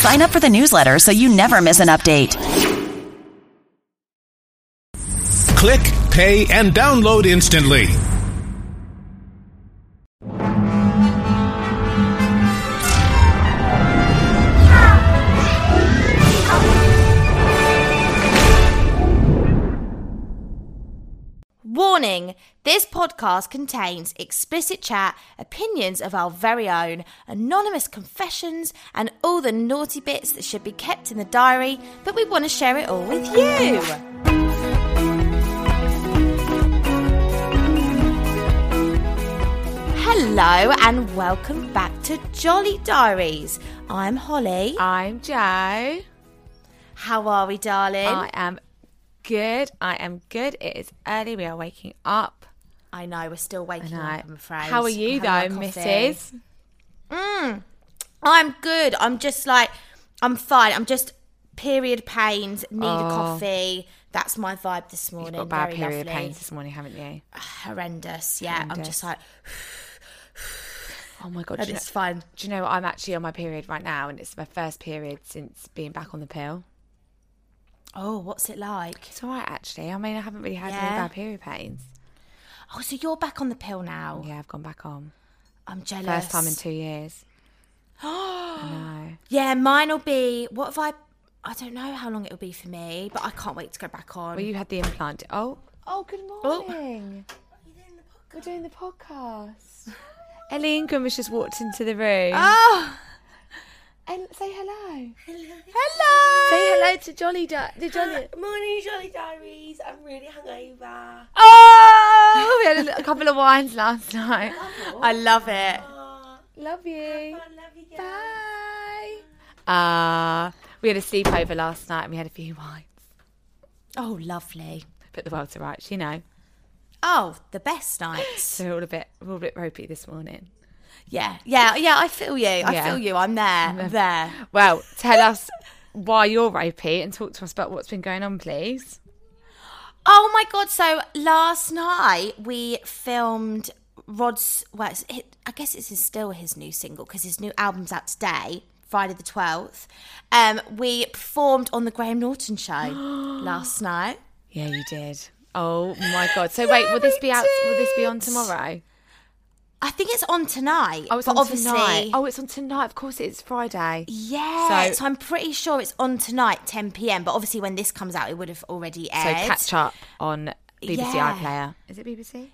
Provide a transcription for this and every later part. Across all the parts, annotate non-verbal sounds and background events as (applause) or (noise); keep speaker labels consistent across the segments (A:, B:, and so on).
A: Sign up for the newsletter so you never miss an update.
B: Click, pay, and download instantly.
C: Podcast contains explicit chat, opinions of our very own, anonymous confessions, and all the naughty bits that should be kept in the diary, but we want to share it all with you. Hello, and welcome back to Jolly Diaries. I'm Holly.
D: I'm Joe.
C: How are we, darling?
D: I am good. I am good. It is early. We are waking up.
C: I know, we're still waking up, I'm afraid.
D: How are you,
C: I'm
D: though. Mrs.?
C: Mm, I'm good. I'm just like, I'm fine. I'm just period pains, need a
D: Oh.
C: coffee. That's my vibe this morning.
D: You've got bad
C: Very
D: period
C: lovely.
D: pains this morning, haven't you? (sighs)
C: Horrendous. Yeah, I'm just like, (sighs) (sighs)
D: Oh my god!
C: and
D: you, know,
C: it's fine.
D: do you know what? I'm actually on my period right now, and it's my first period since being back on the pill.
C: Oh, what's it like?
D: It's all right, actually. I mean, I haven't really had any bad period pains.
C: Oh, so you're back on the pill now?
D: Yeah, I've gone back on.
C: I'm jealous.
D: First time in two years. (gasps) I know.
C: Yeah, mine will be. What if I? I don't know how long it will be for me, but I can't wait to go back on.
D: Well, you had the implant. Oh, oh, good morning.
C: Oh.
D: morning. We're doing the podcast. (laughs) Ellie Ingram has just walked into the room. Ah. (laughs)
C: oh,
D: And say hello.
C: hello.
D: Say hello to Jolly. Di- the Jolly. (gasps)
E: Morning, Jolly Diaries. I'm really hungover.
D: Oh, we had a, a couple of wines last night.
C: I love it.
D: Love you.
E: I love you.
D: Bye. Uh, we had a sleepover last night and we had a few wines.
C: Oh, lovely.
D: Put the world to rights, you know.
C: Oh, the best nights.
D: So (laughs) we're all a bit, we're all a bit ropey this morning.
C: Yeah, yeah, yeah. I feel you. I
D: Yeah.
C: feel you. I'm there. I'm there.
D: Well, tell us why you're ropey and talk to us about what's been going on, please.
C: Oh my god! So last night we filmed Rod's. Well, it, I guess this is still his new single because his new album's out today, Friday the twelfth. Um, we performed on the Graham Norton show (gasps) last night.
D: Yeah, you did. Oh my god! So wait, will this be out? Will this be on tomorrow?
C: I think it's on tonight.
D: Oh, it's
C: but
D: on
C: obviously,
D: tonight. Oh, it's on tonight. Of course, it's Friday.
C: yeah.
D: So-
C: So, I'm pretty sure it's on tonight, 10 p.m. But obviously, when this comes out, it would have already aired.
D: So catch up on BBC
C: Yeah.
D: iPlayer. Is it BBC?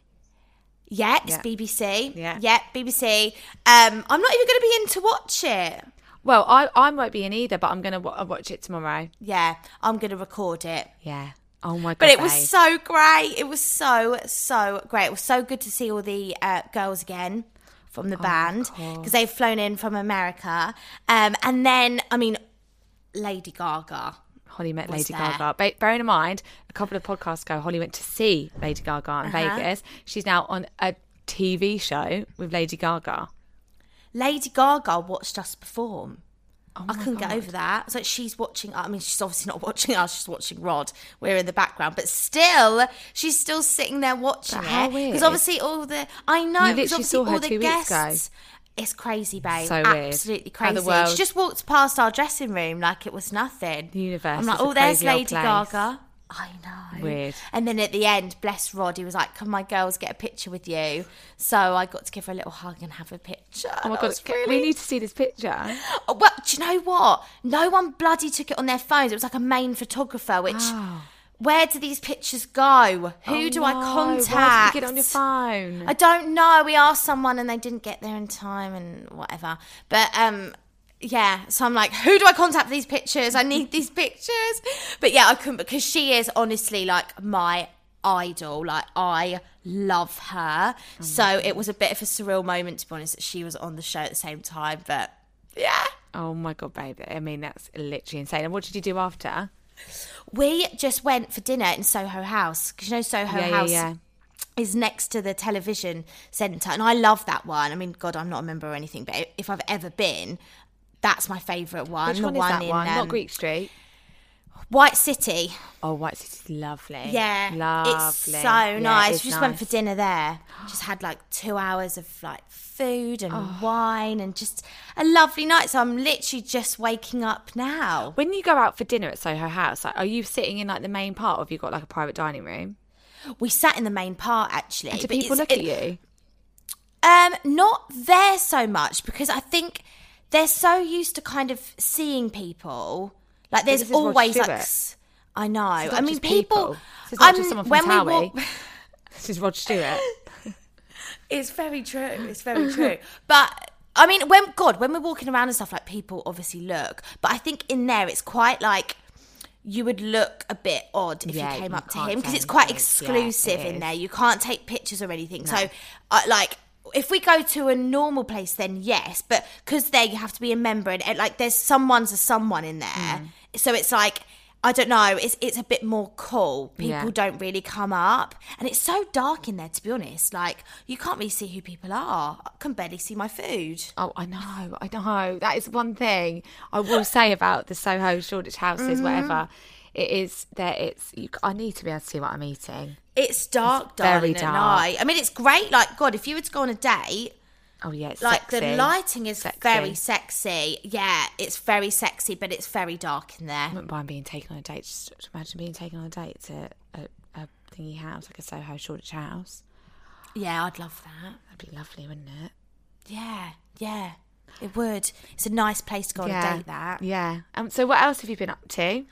C: Yeah, it's
D: Yeah.
C: BBC.
D: Yeah.
C: yeah, BBC. Um, I'm not even going to be in to watch it.
D: Well, I I won't be in either, but I'm gonna wa- watch it tomorrow.
C: Yeah, I'm going to record it.
D: Yeah. Oh my god!
C: But it was
D: babe.
C: so great. It was so so great. It was so good to see all the uh, girls again from
D: Oh,
C: the band because they've flown in from America. Um, and then I mean, Lady Gaga.
D: Holly met Lady
C: there.
D: Gaga. Ba- bearing in mind, a couple of podcasts ago, Holly went to see Lady Gaga in
C: Uh-huh.
D: Vegas. She's now on a TV show with Lady Gaga.
C: Lady Gaga watched us perform.
D: Oh
C: I couldn't get over that. It's like she's watching. I mean, she's obviously not (laughs) watching us. She's watching Rod. We're in the background, but still, she's still sitting there watching it
D: weird.
C: because obviously all the I know because obviously
D: saw her
C: all the
D: two weeks ago.
C: It's crazy, babe.
D: So weird.
C: Absolutely
D: the
C: crazy. She just walked past our dressing room like it was nothing.
D: The universe
C: I'm like, oh, there's Lady
D: place."
C: Gaga. I know.
D: Weird.
C: And then at the end, bless Rod, he was like, "Can my girls get a picture with you?" So I got to give her a little hug and have a picture.
D: Oh my god!
C: was
D: We need to see this picture.
C: Oh, well, do you know what? No one bloody took it on their phones. It was like a main photographer, which. Where do these pictures go? Who
D: Oh
C: do I contact?
D: Why you get it on your phone?
C: I don't know. We asked someone and they didn't get there in time and whatever. But um yeah, so I'm like, who do I contact for these pictures? I need these pictures. But yeah, I couldn't because she is honestly like my idol. Like I love her.
D: Oh
C: so it was a bit of a surreal moment to be honest that she was on the show at the same time. But yeah.
D: Oh my god, baby! I mean, that's literally insane. And what did you do after?
C: We just went for dinner in Soho House because you know Soho
D: Yeah, yeah,
C: House
D: yeah.
C: is next to the television centre, and I love that one. I mean, God, I'm not a member or anything, but if I've ever been, that's my favourite one.
D: Which
C: the
D: one is that
C: in,
D: one? Not
C: um,
D: Greek Street.
C: White City.
D: Oh, White City's lovely.
C: Yeah,
D: lovely.
C: It's so
D: Yeah,
C: nice.
D: it's
C: We just went for dinner there. Just had like two hours of like food and
D: Oh.
C: wine and just a lovely night. So I'm literally just waking up now.
D: When you go out for dinner at Soho House, like, are you sitting in like the main part, or have you got like a private dining room?
C: We sat in the main part actually.
D: And do people look
C: it-
D: at you?
C: Um, not there so much because I think they're so used to kind of seeing people. Like there's
D: this is Rod
C: always like. S- I know. I mean,
D: just
C: people.
D: This is not just someone from
C: when we walk- (laughs)
D: This is Rod Stewart. (laughs)
C: It's very true. It's very true. But I mean, when God, when we're walking around and stuff, like people obviously look. But I think in there, it's quite like you would look a bit odd if
D: Yeah,
C: you came
D: you
C: up to him because it's quite
D: anything. Yeah, it
C: exclusive in
D: is.
C: there. You can't take pictures or anything. So, uh, like. If we go to a normal place, then yes, but because there you have to be a member, and, and, like there's someone's a someone in there,
D: Mm.
C: so it's like I don't know, it's it's a bit more cool. People
D: Yeah.
C: don't really come up, and it's so dark in there. To be honest, like you can't really see who people are. I can barely see my food.
D: Oh, I know, I know. That is one thing I will say about the Soho Shoreditch houses,
C: Mm-hmm.
D: whatever it is. That it's you, I need to be able to see what I'm eating.
C: It's dark,
D: It's very
C: darling, at
D: dark.
C: night. I mean, it's great. Like God, if you were to go on a date,
D: Oh yeah, it's
C: like
D: sexy.
C: the lighting is
D: Sexy.
C: very sexy. Yeah, it's very sexy, but it's very dark in there.
D: I wouldn't mind being taken on a date. Just imagine being taken on a date to a, a thingy house, like a Soho Shoreditch house.
C: Yeah, I'd love that.
D: That'd be lovely, wouldn't it?
C: Yeah, yeah, it would. It's a nice place to go on a date. That.
D: Yeah. Um. So what else have you been up to?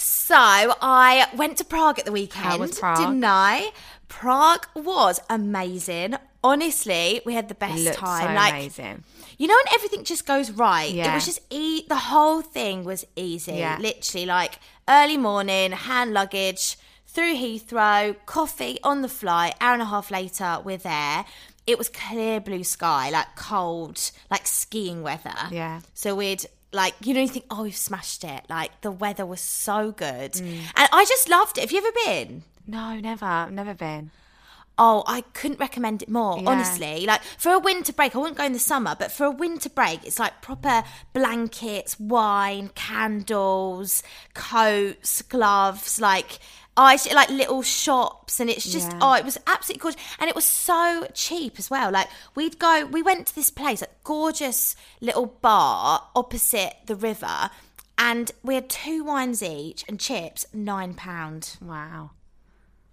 C: So I went to Prague at the weekend,
D: How was Prague?
C: didn't I? Prague was amazing. Honestly, we had the best
D: looked
C: time.
D: so
C: like
D: amazing.
C: you know, when everything just goes right. It was just e- the whole thing was easy.
D: Yeah.
C: Literally, like early morning, hand luggage through Heathrow, coffee on the flight. Hour and a half later, we're there. It was clear blue sky, like cold, like skiing weather.
D: Yeah.
C: So we'd like you know you think oh we've smashed it like the weather was so good
D: Mm.
C: and I just loved it. Have you ever been?
D: No, never. I've never been.
C: Oh, I couldn't recommend it more,
D: Yeah.
C: honestly. Like for a winter break, I wouldn't go in the summer, but for a winter break, it's like proper blankets, wine, candles, coats, gloves, like oh, it's like little shops, and it's just
D: Yeah.
C: oh, it was absolutely gorgeous, and it was so cheap as well. Like we'd go, we went to this place, like gorgeous little bar opposite the river. And we had two wines each and chips, nine pound.
D: Wow.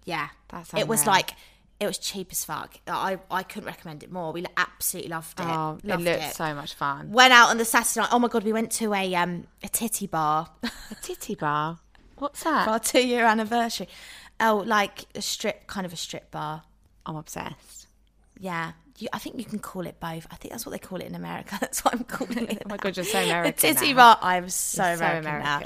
C: Yeah,
D: That's
C: it It
D: was
C: like it was cheap as fuck. I I couldn't recommend it more. We absolutely loved it.
D: Oh, it
C: loved
D: looked so much fun.
C: Went out on the Saturday night. Oh my god, we went to a um a titty bar
D: A titty bar. What's
C: for
D: that?
C: our two year anniversary. Oh, like a strip, kind of a strip bar.
D: I'm obsessed.
C: Yeah, you, I think you can call it both. I think that's what they call it in America. (laughs) That's what I'm calling it. (laughs)
D: Oh my God, you're so
C: A
D: American
C: titty
D: now.
C: bar. I'm so
D: You're so
C: American, now.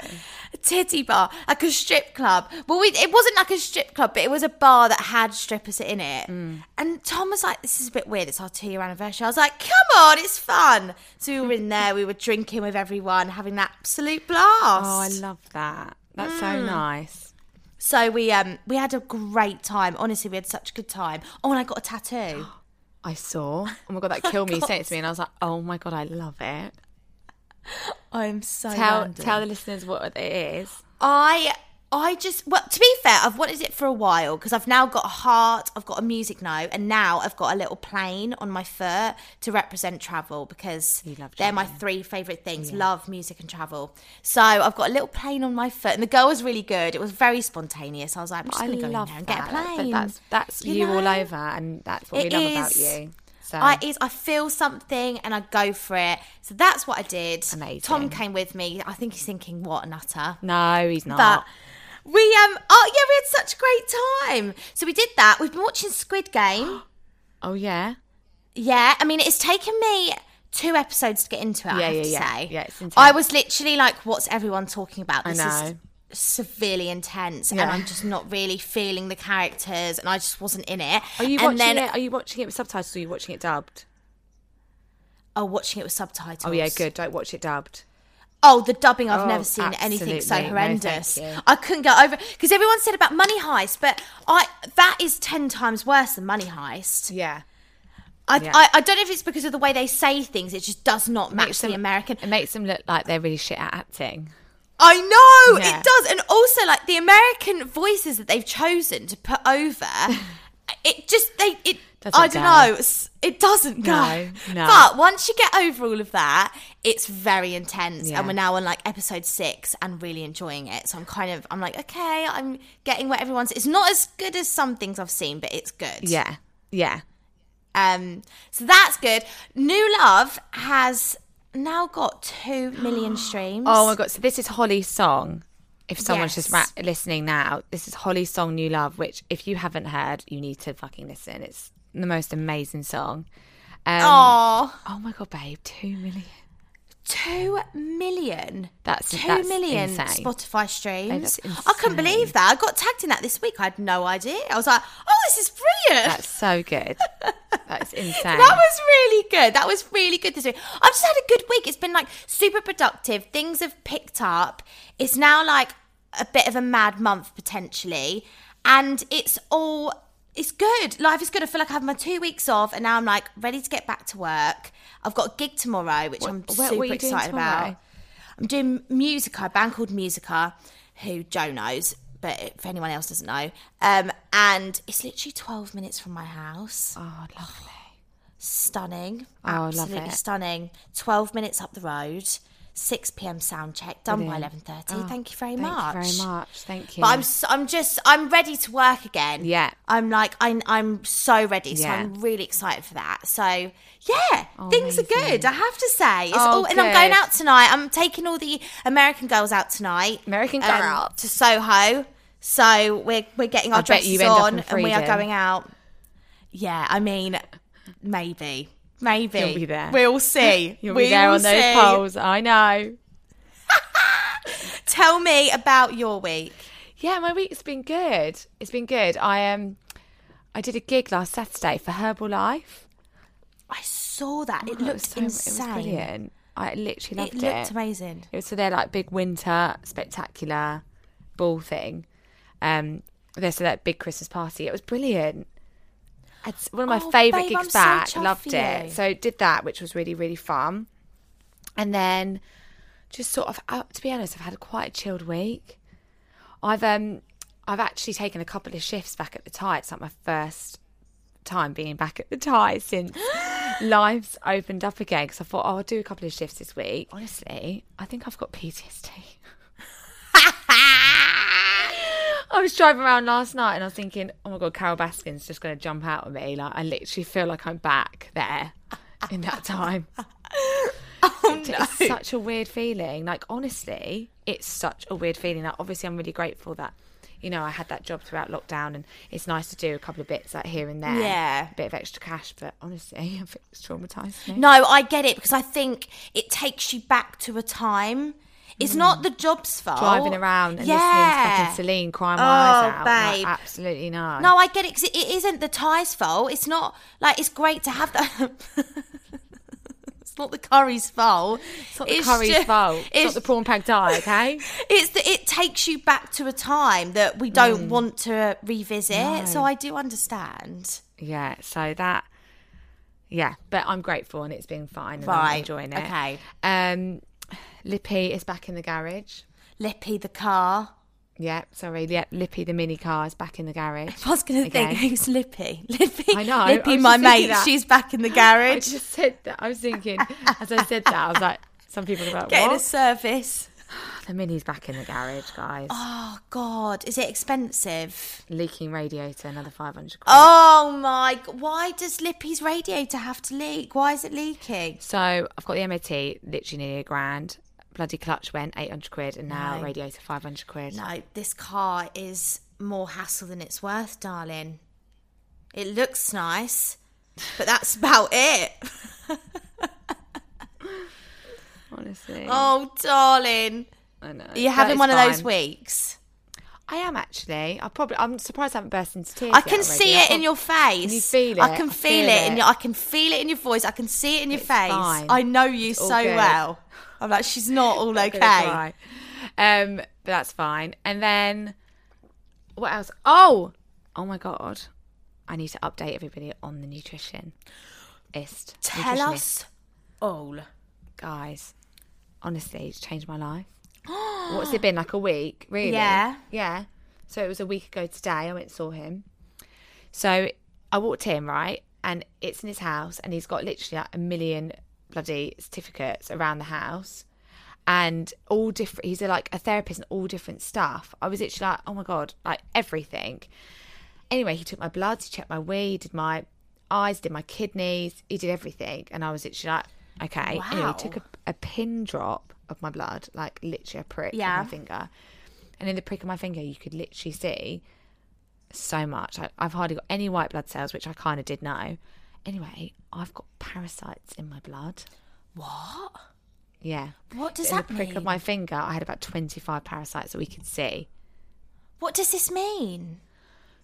C: A titty bar, like a strip club. Well, we, it wasn't like a strip club, but it was a bar that had strippers in it.
D: Mm.
C: And Tom was like, "This is a bit weird. It's our two-year anniversary." I was like, "Come on, it's fun." So we were in there. We were drinking with everyone, having an absolute blast.
D: Oh, I love that. That's so
C: Mm.
D: nice.
C: so we um we had a great time. Honestly, we had such a good time. Oh, and I got a tattoo. (gasps)
D: I saw. (laughs) Oh my god, that killed me. You sent it to me, and I was like, "Oh my god, I love it." (laughs)
C: I'm so
D: Tell
C: random.
D: tell the listeners what it is.
C: I I just well to be fair, I've wanted it for a while because I've now got a heart, I've got a music note, and now I've got a little plane on my foot to represent travel because they're my three favourite things: love, music, and travel. So I've got a little plane on my foot, and the girl was really good. It was very spontaneous. I was like, I'm just
D: I
C: to go in there and
D: that.
C: get a plane.
D: But that's that's
C: You
D: you, all over, and that's what we
C: It
D: love about you. So
C: I is I feel something and I go for it. So that's what I did.
D: Amazing.
C: Tom came with me. I think he's thinking, what a nutter.
D: no, he's not.
C: But we um oh yeah, we had such a great time. So we did that. We've been watching Squid Game. (gasps)
D: oh yeah,
C: yeah, I mean it's taken me two episodes to get into it. I
D: Yeah,
C: have
D: yeah,
C: to
D: yeah.
C: say.
D: Yeah, it's intense.
C: I was literally like, "What's everyone talking about?"
D: I
C: This
D: know.
C: is severely intense, and
D: Yeah.
C: I'm just not really feeling the characters, and I just wasn't in it.
D: Are you
C: and
D: watching
C: then,
D: it? Are you watching it with subtitles? or Are you watching it dubbed?
C: Oh, watching it with subtitles.
D: Oh yeah, good. Don't watch it dubbed.
C: Oh, the dubbing, I've
D: Oh,
C: never seen anything so.
D: No,
C: horrendous.
D: you.
C: I couldn't get over because everyone said about Money Heist, but I that is ten times worse than Money Heist.
D: Yeah,
C: I,
D: Yeah.
C: I, I don't know if it's because of the way they say things; it just does not match
D: Makes
C: the
D: them-
C: American.
D: It makes them look like they're really shit at acting.
C: I know
D: Yeah.
C: it does, and also like the American voices that they've chosen to put over, (laughs) it just they it.
D: Doesn't
C: I don't
D: go.
C: know. It doesn't go.
D: No, no.
C: But once you get over all of that, it's very intense,
D: Yeah.
C: and we're now on like episode six and really enjoying it. So I'm kind of I'm like, okay, I'm getting what everyone's. It's not as good as some things I've seen, but it's good.
D: Yeah, yeah.
C: Um, so that's good. New Love has now got two million (gasps) streams.
D: Oh my god! So this is Holly's song. If someone's just ra- listening now, this is Holly's song "New Love," which if you haven't heard, you need to fucking listen. It's the most amazing song. Um, oh my god, babe! Two million.
C: Two million.
D: That's-
C: two
D: that's
C: million
D: insane.
C: Spotify streams.
D: that's
C: I couldn't believe that. I got tagged in that this week. I had no idea. I was like, oh, this is brilliant.
D: That's so good. That's (laughs) insane.
C: that was really good. That was really good this week. I've just had a good week. It's been like super productive. Things have picked up. It's now like a bit of a mad month potentially. And it's all it's good. Life is good. I feel like I have my two weeks off and now I'm like ready to get back to work. I've got a gig tomorrow, which I'm
D: what-
C: super
D: are you
C: excited about. I'm doing Musica, a band called Musica, who Joe knows, but if anyone else doesn't know. Um, and it's literally 12 minutes from my house.
D: oh, lovely. (sighs)
C: Stunning.
D: Oh, I love
C: Absolutely
D: it.
C: stunning. 12 minutes up the road, 6 p.m. sound check, done by 11.30. thank you very
D: Oh, Thank
C: much.
D: you very much. Thank you.
C: But I'm, s- I'm just, I'm ready to work again.
D: Yeah.
C: I'm like, I'm, I'm so ready. So
D: Yeah.
C: I'm really excited for that. So yeah, things are good. I have to say. It's
D: Oh,
C: all, and I'm going out tonight. I'm taking all the American girls out tonight.
D: American
C: um,
D: girls.
C: to Soho. So we're we're getting our
D: I
C: dresses
D: you end up
C: on and we are going out. Yeah, I mean, maybe, maybe
D: You'll be there.
C: We'll see. (laughs)
D: You'll
C: we
D: be there on those
C: see.
D: polls. I know. (laughs)
C: Tell me about your week.
D: Yeah, my week's been good. It's been good. I um, I did a gig last Saturday for Herbalife.
C: I saw that. It
D: Oh,
C: looked
D: so-
C: insane.
D: It was brilliant. I literally loved
C: It
D: loved
C: looked amazing.
D: It was for their like big winter spectacular ball thing. Um, there's that big Christmas party. It was brilliant. It's one of my
C: Oh,
D: favourite
C: babe, I'm
D: gigs
C: so
D: back. Loved it.
C: you.
D: So did that, which was really really fun. And then just sort of, uh, to be honest, I've had quite a chilled week. I've um, I've actually taken a couple of shifts back at the Thai. It's like my first time being back at the Thai since (gasps) life's opened up again. Because I thought, oh, I'll do a couple of shifts this week. Honestly, I think I've got PTSD. I was driving around last night and I was thinking, oh my god, Carole Baskin's just going to jump out at me. Like I literally feel like I'm back there in that (laughs) time.
C: Oh
D: It's such a weird feeling. Like honestly, it's such a weird feeling. Like obviously, I'm really grateful that you know I had that job throughout lockdown, and it's nice to do a couple of bits like here and there.
C: Yeah.
D: a bit of extra cash. But honestly, (laughs) I think it's traumatized me.
C: No, I get it because I think it takes you back to a time. It's not the job's fault.
D: Mm. Driving around and listening to
C: Yeah.
D: fucking Celine crying my
C: Oh,
D: eyes out. Like,
C: babe.
D: absolutely not.
C: No, I get it because it, isn't the Thai's fault. It's not like it's great to have that. (laughs) it's not the curry's fault.
D: it's not the curry's fault. It's, not the prawn pad Thai. Okay. (laughs)
C: It's that it takes you back to a time that we don't want to revisit.
D: Mm. No.
C: So I do understand.
D: yeah. So that. Yeah, but I'm grateful and it's been fine. And
C: Right,
D: I'm enjoying it.
C: okay.
D: Um, Lippy is back in the garage.
C: Lippy the car.
D: Yeah, sorry. Yeah, Lippy the mini car is back in the garage.
C: I was going to think, who's Lippy? Lippy,
D: I know,
C: Lippy,
D: was
C: my mate. She's back in the garage. (laughs)
D: I just said that. I was thinking, as I said that, I was like, some people are like,
C: getting a service. (sighs)
D: The mini's back in the garage, guys.
C: Oh God, is it expensive?
D: Leaking radiator, another 500 quid.
C: Oh my! Why does Lippy's radiator have to leak? Why is it leaking?
D: So I've got the MOT, literally nearly a grand. Bloody clutch went 800 quid, and now
C: No.
D: radiator 500 quid.
C: No, this car is more hassle than it's worth, darling. It looks nice, but that's (laughs) about it. (laughs)
D: Honestly.
C: Oh, darling,
D: I know.
C: are you having one of those weeks?
D: I am actually. I probably. I'm surprised I haven't burst into tears.
C: I can see
D: I
C: it in your face.
D: you feel
C: I
D: it?
C: can
D: I
C: feel,
D: feel
C: it in your. I can feel it in your voice. I can see it in your
D: It's
C: face.
D: fine.
C: I know you
D: It's
C: so well. I'm like, she's not all okay.
D: Um, but that's fine. And then what else? Oh, oh my god! I need to update everybody on the nutrition. Ist.
C: Tell
D: nutritionist.
C: us all.
D: guys. Honestly, it's changed my life. (gasps) What's it been like a week? Really?
C: Yeah.
D: Yeah. So it was a week ago today. I went and saw him. So I walked in right, and it's in his house, and he's got literally like a million bloody certificates around the house, and all different. He's a, like a therapist and all different stuff. I was literally like, oh my god, like everything. Anyway, he took my bloods, he checked my wee, he did my eyes, did my kidneys, he did everything, and I was literally like, okay. Anyway,
C: Wow.
D: he took a, a pin drop of my blood, like literally a prick
C: Yeah.
D: my finger, and in the prick of my finger, you could literally see so much. I, I've hardly got any white blood cells, which I kind of did know. Anyway, I've got parasites in my blood.
C: What?
D: Yeah.
C: What does
D: in
C: that
D: the prick
C: mean?
D: of my finger, I had about 25 parasites that we could see.
C: What does this mean?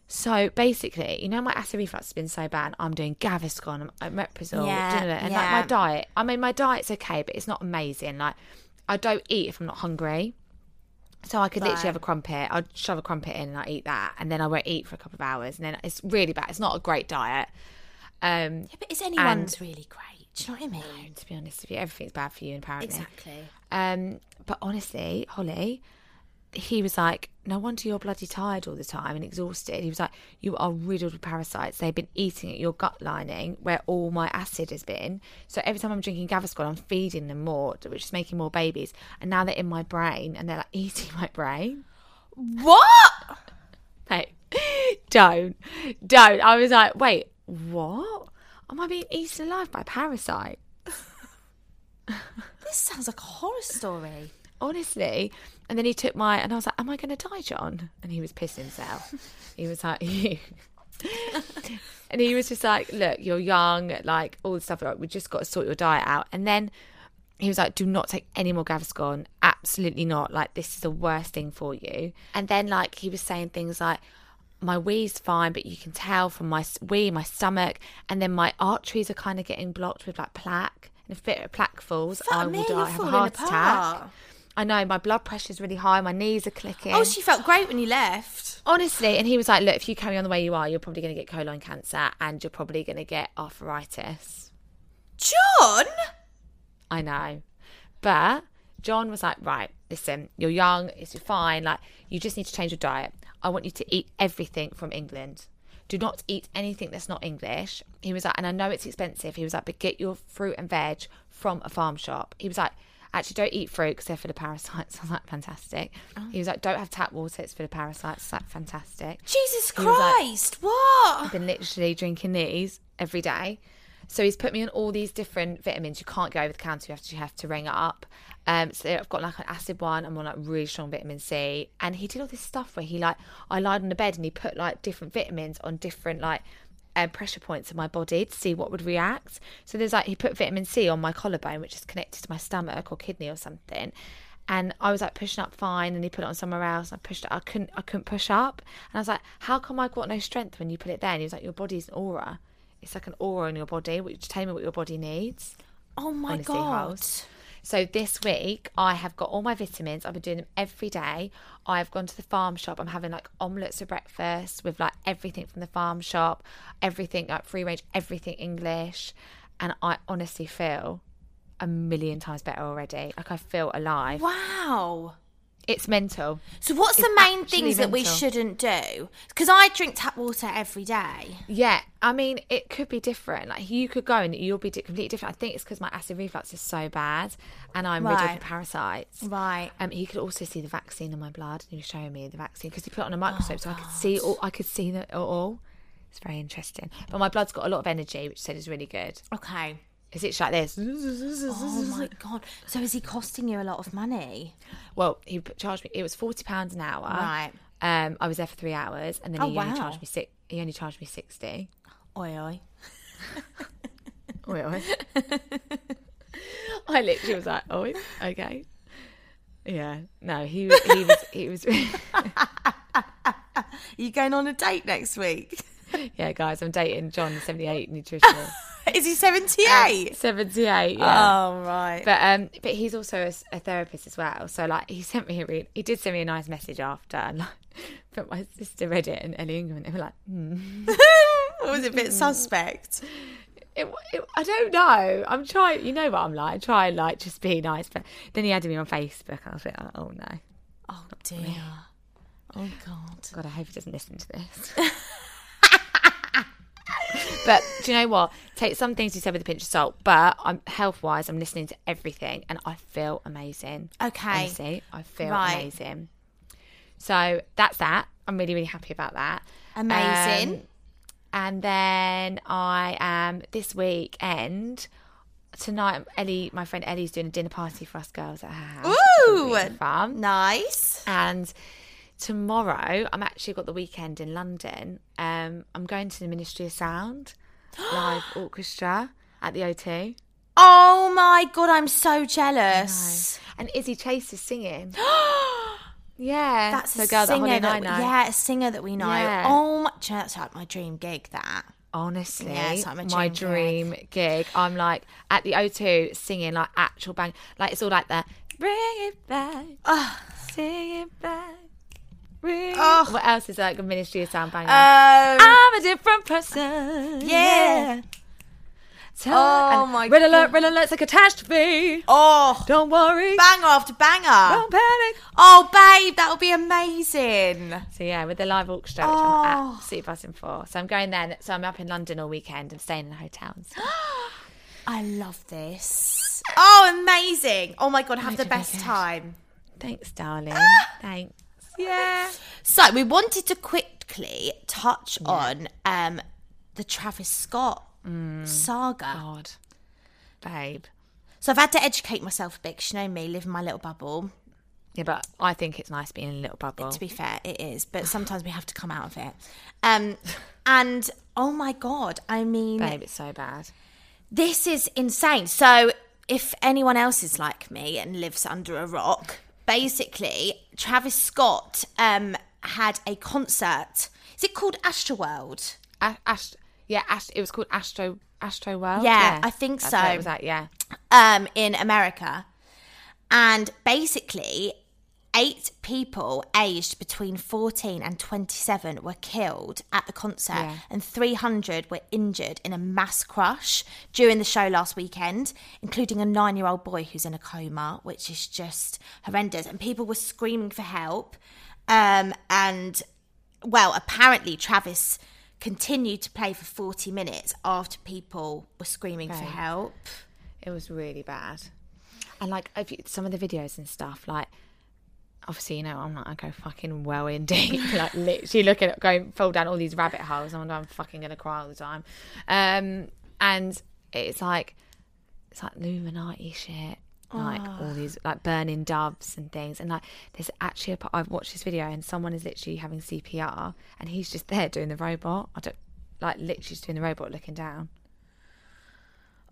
D: So basically, you know, my acid reflux has been so bad. I'm doing Gaviscon, I'm, Reprisol,
C: Yeah,
D: and like my diet. I mean, my diet's okay, but it's not amazing. Like, I don't eat if I'm not hungry. So I could literally have a crumpet. I'd shove a crumpet in and I eat that, and then I won't eat for a couple of hours, and then it's really bad. It's not a great diet. Um,
C: Yeah, but is anyone's really great? Do you know what I mean?
D: to be honest with you, everything's bad for you, apparently.
C: Exactly.
D: Um, but honestly, Holly, he was like, no wonder you're bloody tired all the time and exhausted. He was like, you are riddled with parasites. They've been eating at your gut lining where all my acid has been. So every time I'm drinking Gaviscon, I'm feeding them more, which is making more babies. And now they're in my brain and they're like (laughs) eating my brain.
C: What? (laughs)
D: hey, don't, don't. I was like, wait, what? Am I being eaten alive by parasite?
C: This sounds like a horror story.
D: honestly. And then he took my, and I was like, "Am I going to die, John?" And he was pissing himself. he was like, (laughs) and he was just like, "Look, you're young, like all the stuff. Like we just got to sort your diet out." And then he was like, "Do not take any more Gaviscon. Absolutely not. Like this is the worst thing for you." And then like he was saying things like. My wee's fine, but you can tell from my wee, my stomach, and then my arteries are kind of getting blocked with like plaque. And if a bit of plaque falls, I will die. I have a heart
C: apart.
D: attack. I know my blood pressure is really high, my knees are clicking.
C: Oh, she felt great when you left.
D: Honestly, and he was like, "Look, if you carry on the way you are, you're probably going to get colon cancer, and you're probably going to get arthritis."
C: John?
D: I know, but John was like, "Right, listen, you're young, it's fine. Like, you just need to change your diet. I want you to eat everything from England. Do not eat anything that's not English." He was like, "And I know it's expensive." He was like, "But get your fruit and veg from a farm shop." He was like. Actually, don't eat fruit because they're full of parasites. (laughs) I was like, fantastic. Oh. He was like, don't have tap water; it's full of parasites. I was like, fantastic.
C: Jesus
D: He was like-
C: Christ, what?
D: I've been literally drinking these every day. So he's put me on all these different vitamins. You can't go over the counter. You have to you have to ring it up. Um, so I've got like an acid one. I'm on like really strong vitamin C. And he did all this stuff where he like I lied on the bed and he put like different vitamins on different like uh, pressure points of my body to see what would react. So there's like he put vitamin C on my collarbone, which is connected to my stomach or kidney or something. And I was like pushing up fine, and he put it on somewhere else. I pushed it. I couldn't. I couldn't push up, and I was like, "How come I got no strength when you put it there?" And he was like, "Your body's an aura. It's like an aura in your body, which tell me what your body needs."
C: Oh my
D: Honestly,
C: God.
D: House. So this week I have got all my vitamins. I've been doing them every day. I've gone to the farm shop. I'm having like omelets for breakfast with like everything from the farm shop, everything like free range, everything English, and I honestly feel a million times better already. Like I feel alive.
C: Wow.
D: It's mental.
C: So what's the main things that we shouldn't do? Because I drink tap water every day.
D: Yeah, I mean, it could be different. Like you could go and you'll be completely different. I think it's because my acid reflux is so bad, and I'm riddled
C: Right.
D: with parasites.
C: Right.
D: Um, he could also see the vaccine in my blood. He was showing me the vaccine because he put it on a microscope,
C: Oh,
D: so I could see all. I could see the, all. It's very interesting. But my blood's got a lot of energy, which said is really good.
C: Okay.
D: Is it like this?
C: Oh my God. So is he costing you a lot of money?
D: Well, he charged me. It was forty pounds an hour.
C: Right.
D: Um, I was there for three hours, and then
C: Oh,
D: he only charged me six. He only charged me sixty.
C: Oi, oi.
D: Oi, oi. (laughs) I literally was like, oh, okay. Yeah, no, he (laughs) was, he was, he was.
C: Are you going on a date next week?
D: yeah, guys, I'm dating John, 78 nutritionist. (laughs)
C: Is he 78?
D: 78, yeah.
C: Oh, right.
D: But um, but he's also a therapist as well. So like, he sent me a re- he did send me a nice message after, and like, (laughs) but my sister read it and Ellie Ingram, and they were like, hmm. (laughs)
C: was it a bit (laughs) suspect?
D: it, it, I don't know. I'm trying. You know what I'm like. I try and like just be nice, but then he added me on Facebook. I was like, oh no,
C: Oh dear. Oh God.
D: God, I hope he doesn't listen to this. But do you know what? Take some things you said with a pinch of salt. But I'm health wise, I'm listening to everything, and I feel amazing.
C: Okay.
D: Honestly, I feel
C: Right.
D: amazing. So that's that. I'm really, really happy about that.
C: Amazing.
D: Um, and then I am this weekend tonight. Ellie, my friend Ellie's doing a dinner party for us girls at her house.
C: Ooh.
D: really fun.
C: Nice.
D: And tomorrow, I'm actually got the weekend in London. Um, I'm going to the Ministry of Sound (gasps) live orchestra at the O2.
C: Oh my God, I'm so jealous.
D: And Izzy Chase is singing. (gasps) yeah,
C: That's
D: the
C: a
D: girl that
C: singer
D: I
C: that,
D: know.
C: yeah, a singer that we know.
D: Yeah.
C: Oh, my, that's like my dream gig. That
D: Honestly,
C: Yeah, it's like my
D: my
C: dream
D: dream gig. I'm like at the O2 singing like actual bang. Like it's all like the bring it back, sing it back.
C: Ugh.
D: What else is like a Ministry of Sound banger?
C: Oh,
D: I'm a different person.
C: Yeah.
D: Tell-
C: Oh my
D: Red alert, red alert's a catastrophe.
C: oh,
D: Don't worry.
C: banger after banger.
D: Don't panic.
C: Oh, babe, that would be amazing.
D: So yeah, with the live orchestra, which
C: Oh.
D: I'm absolutely buzzing for. So I'm going there. So I'm up in London all weekend and staying in hotels. (gasps)
C: I love this. Oh, amazing. Oh my God, have the best time.
D: Thanks, darling. (gasps) Thanks. Yeah.
C: So we wanted to quickly touch on um the Travis Scott
D: Mm.
C: saga.
D: God, babe.
C: So I've had to educate myself a bit. 'cause you know me, live in my little bubble.
D: Yeah, but I think it's nice being in a little bubble.
C: To be fair, it is, but (sighs) sometimes we have to come out of it. Um, (laughs) and oh my god, I mean,
D: Babe, it's so bad.
C: this is insane. So, if anyone else is like me and lives under a rock, basically, Travis Scott um, had a concert. Is it called Astroworld?
D: A- Ast- yeah, Ast- it was called Astro Astro World.
C: Yeah, I think
D: That's
C: so.
D: Was at, yeah.
C: um, in America. And basically, eight people aged between 14 and 27 were killed at the concert,
D: Yeah.
C: and 300 were injured in a mass crush during the show last weekend, including a nine year old boy who's in a coma, which is just horrendous. And people were screaming for help. Um, and, well, apparently, Travis continued to play for 40 minutes after people were screaming for help.
D: It was really bad. And like some of the videos and stuff, like obviously you know I'm like, I go fucking well in deep, like literally looking at going fall down all these rabbit holes. I'm, I'm fucking gonna cry all the time. Um, and it's like it's like Illuminati shit. Like all these like burning doves and things, and like there's actually a I've watched this video and someone is literally having CPR and he's just there doing the robot. I don't like literally just doing the robot looking down.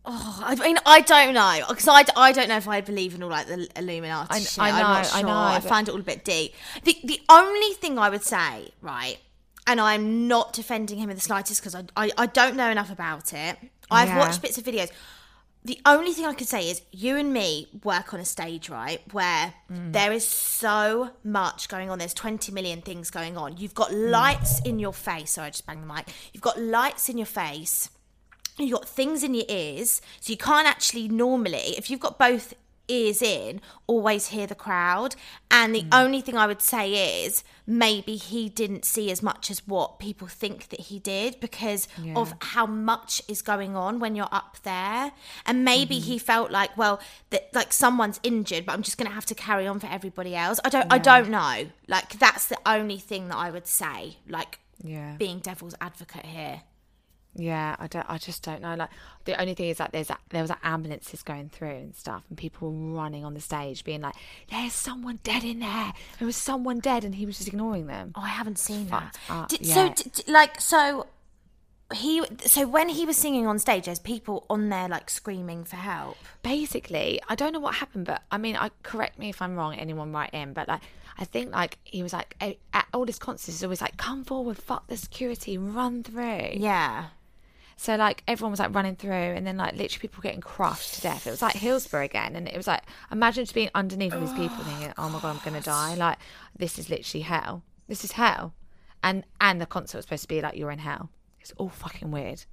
C: Oh, I mean, I don't know because I, I don't know if I believe in all like the Illuminati
D: I-
C: shit.
D: I
C: I'm not
D: know, I
C: sure.
D: know,
C: I find it all a bit deep. The the only thing I would say, right, and I'm not defending him in the slightest because I, I I don't know enough about it. I've
D: Yeah.
C: watched bits of videos. The only thing I could say is you and me work on a stage, right, where
D: Mm.
C: there is so much going on. There's 20 million things going on. You've got
D: Mm.
C: lights in your face. Sorry, I just banged the mic. You've got lights in your face you got things in your ears, so you can't actually normally, if you've got both ears in, always hear the crowd. And the mm. only thing I would say is maybe he didn't see as much as what people think that he did because of how much is going on when you're up there. And maybe mm-hmm. he felt like, well, that like someone's injured, but I'm just gonna have to carry on for everybody else. I don't I don't know. Like that's the only thing that I would say, like
D: Yeah.
C: being devil's advocate here.
D: Yeah, I don't. I just don't know. Like the only thing is that there's there was like, ambulances going through and stuff, and people were running on the stage, being like, "There's someone dead in there. There was someone dead," and he was just ignoring them.
C: Oh, I haven't seen
D: Fucked
C: that. Did, So,
D: yeah.
C: d- d- like, so he, so when he was singing on stage, there's people on there like screaming for help.
D: Basically, I don't know what happened, but I mean, I correct me if I'm wrong. Anyone write in, but like. I think like he was like at all his concerts, he's always like, "Come forward, fuck the security, run through."
C: Yeah.
D: So like everyone was like running through, and then like literally people getting crushed to death. It was like Hillsborough again, and it was like imagine just being underneath all these people thinking, "Oh my god, I'm gonna die!" Like this is literally hell. This is hell, and and the concert was supposed to be like you're in hell. It's all fucking weird.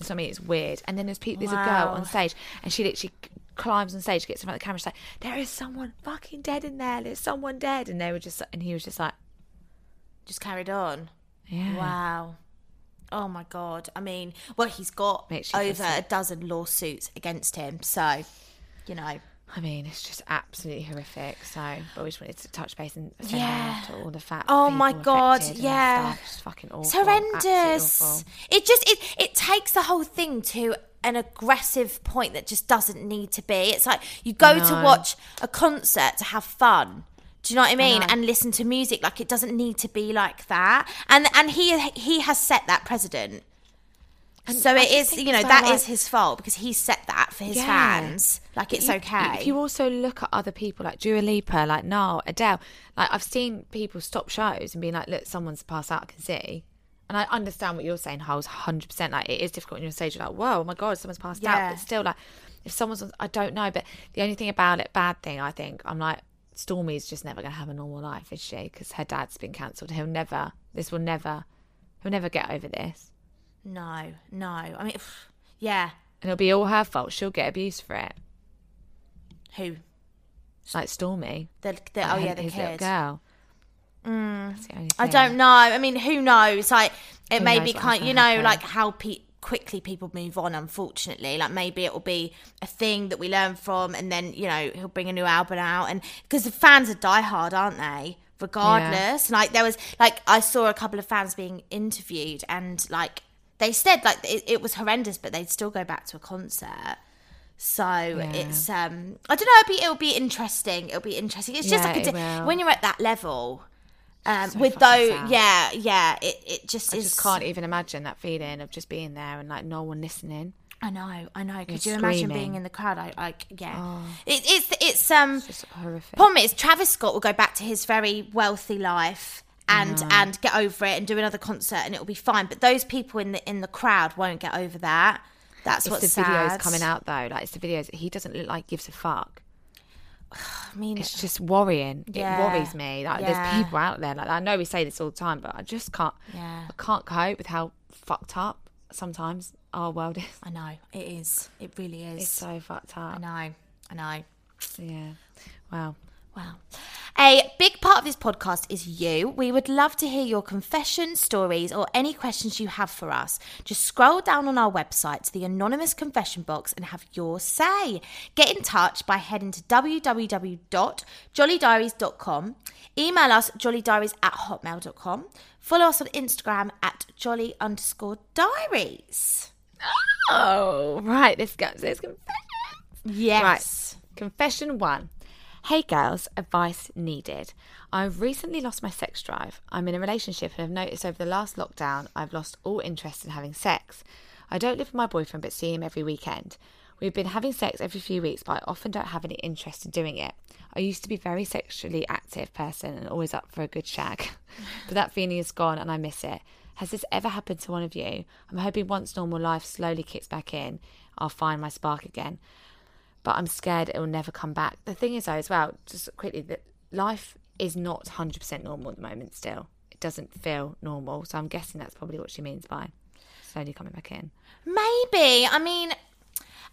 D: So I mean, it's weird. And then there's people, there's a girl on stage, and she literally climbs on stage, gets in front of the camera, she's like, "There is someone fucking dead in there. There's someone dead." And they were just, and he was just like,
C: Just carried on.
D: "Yeah,
C: Wow. Oh my god. I mean, well, he's got
D: Makes you feel
C: over a dozen lawsuits against him. So, you know,
D: I mean, it's just absolutely horrific. So, but we just wanted to touch base and say
C: Yeah.
D: to all the fat.
C: Oh my God, yeah.
D: It's fucking awful.
C: it's horrendous.
D: awful.
C: It just it it takes the whole thing to an aggressive point that just doesn't need to be. It's like you go to watch a concert to have fun. Do you know what I mean?
D: know.
C: And listen to music. Like it doesn't need to be like that. And and he he has set that precedent. so
D: I
C: it is, you know, that
D: well,
C: is his fault because he set that for his
D: Yeah.
C: fans. Like it's
D: you-
C: okay.
D: If you also look at other people like Dua Lipa, like Niall, Adele, like I've seen people stop shows and be like, "Look, someone's passed out. I can see." And I understand what you're saying, Holes, hundred percent. Like it is difficult when you're on stage. You're like, "Whoa, oh my god, someone's passed
C: Yeah.
D: out." But still, like, if someone's, on, I don't know. But the only thing about it, bad thing, I think, I'm like, Stormi's just never gonna have a normal life, is she? Because her dad's been cancelled. He'll never. This will never. He'll never get over this,
C: no, no. I mean, yeah.
D: and it'll be all her fault. She'll get abused for it,
C: Who?
D: like Stormi.
C: The, the
D: like
C: oh
D: her-
C: yeah, the
D: his
C: kid.
D: girl. Mm. Only
C: I don't know. I mean, who knows? Like, it
D: Who
C: may be kind. You know, like how pe- quickly people move on. Unfortunately, like maybe it will be a thing that we learn from, and then you know he'll bring a new album out, and because the fans are diehard, aren't they? Regardless, like there was like I saw a couple of fans being interviewed, and like they said like it, it was horrendous, but they'd still go back to a concert. So it's um I don't know. It'll be it'll be interesting. It'll be interesting. It's just
D: Yeah,
C: like a
D: it
C: when you're at that level. Um,
D: So
C: with those,
D: sad.
C: yeah, yeah, it, it just
D: I
C: is.
D: just can't even imagine that feeling of just being there and like no one listening.
C: I know, I know. Could you
D: You're
C: imagine
D: screaming.
C: being in the crowd? I like, yeah. It, it's it's um.
D: It's just horrific.
C: Problem is, Travis Scott will go back to his very wealthy life and and get over it and do another concert and it'll be fine. But those people in the in the crowd won't get over that. That's
D: It's
C: what's
D: the
C: sad.
D: videos coming out though. Like it's the videos. He doesn't look like gives a fuck.
C: I mean,
D: It's just worrying.
C: Yeah.
D: It worries me. Like
C: Yeah.
D: there's people out there. Like I know we say this all the time, but I just can't.
C: Yeah.
D: I can't cope with how fucked up sometimes our world is.
C: I know it is. It really is.
D: It's so fucked up.
C: I know. I know.
D: Yeah. Wow.
C: Wow. A big part of this podcast is you. We would love to hear your confessions, stories, or any questions you have for us. Just scroll down on our website to the anonymous confession box and have your say. Get in touch by heading to www.jollydiaries.com. Email us jollydiaries at hotmail.com. Follow us on Instagram at jolly underscore diaries.
D: Oh right. Let's go. Let's confession.
C: Yes.
D: Right. Confession one. Hey girls, advice needed. I've recently lost my sex drive. I'm in a relationship and have noticed over the last lockdown I've lost all interest in having sex. I don't live with my boyfriend but see him every weekend. We've been having sex every few weeks but I often don't have any interest in doing it. I used to be a very sexually active person and always up for a good shag. (laughs) but that feeling is gone and I miss it. Has this ever happened to one of you? I'm hoping once normal life slowly kicks back in, I'll find my spark again but I'm scared it will never come back. The thing is, though, as well, just quickly, that life is not 100% normal at the moment still. It doesn't feel normal. So I'm guessing that's probably what she means by slowly coming back in.
C: Maybe. I mean,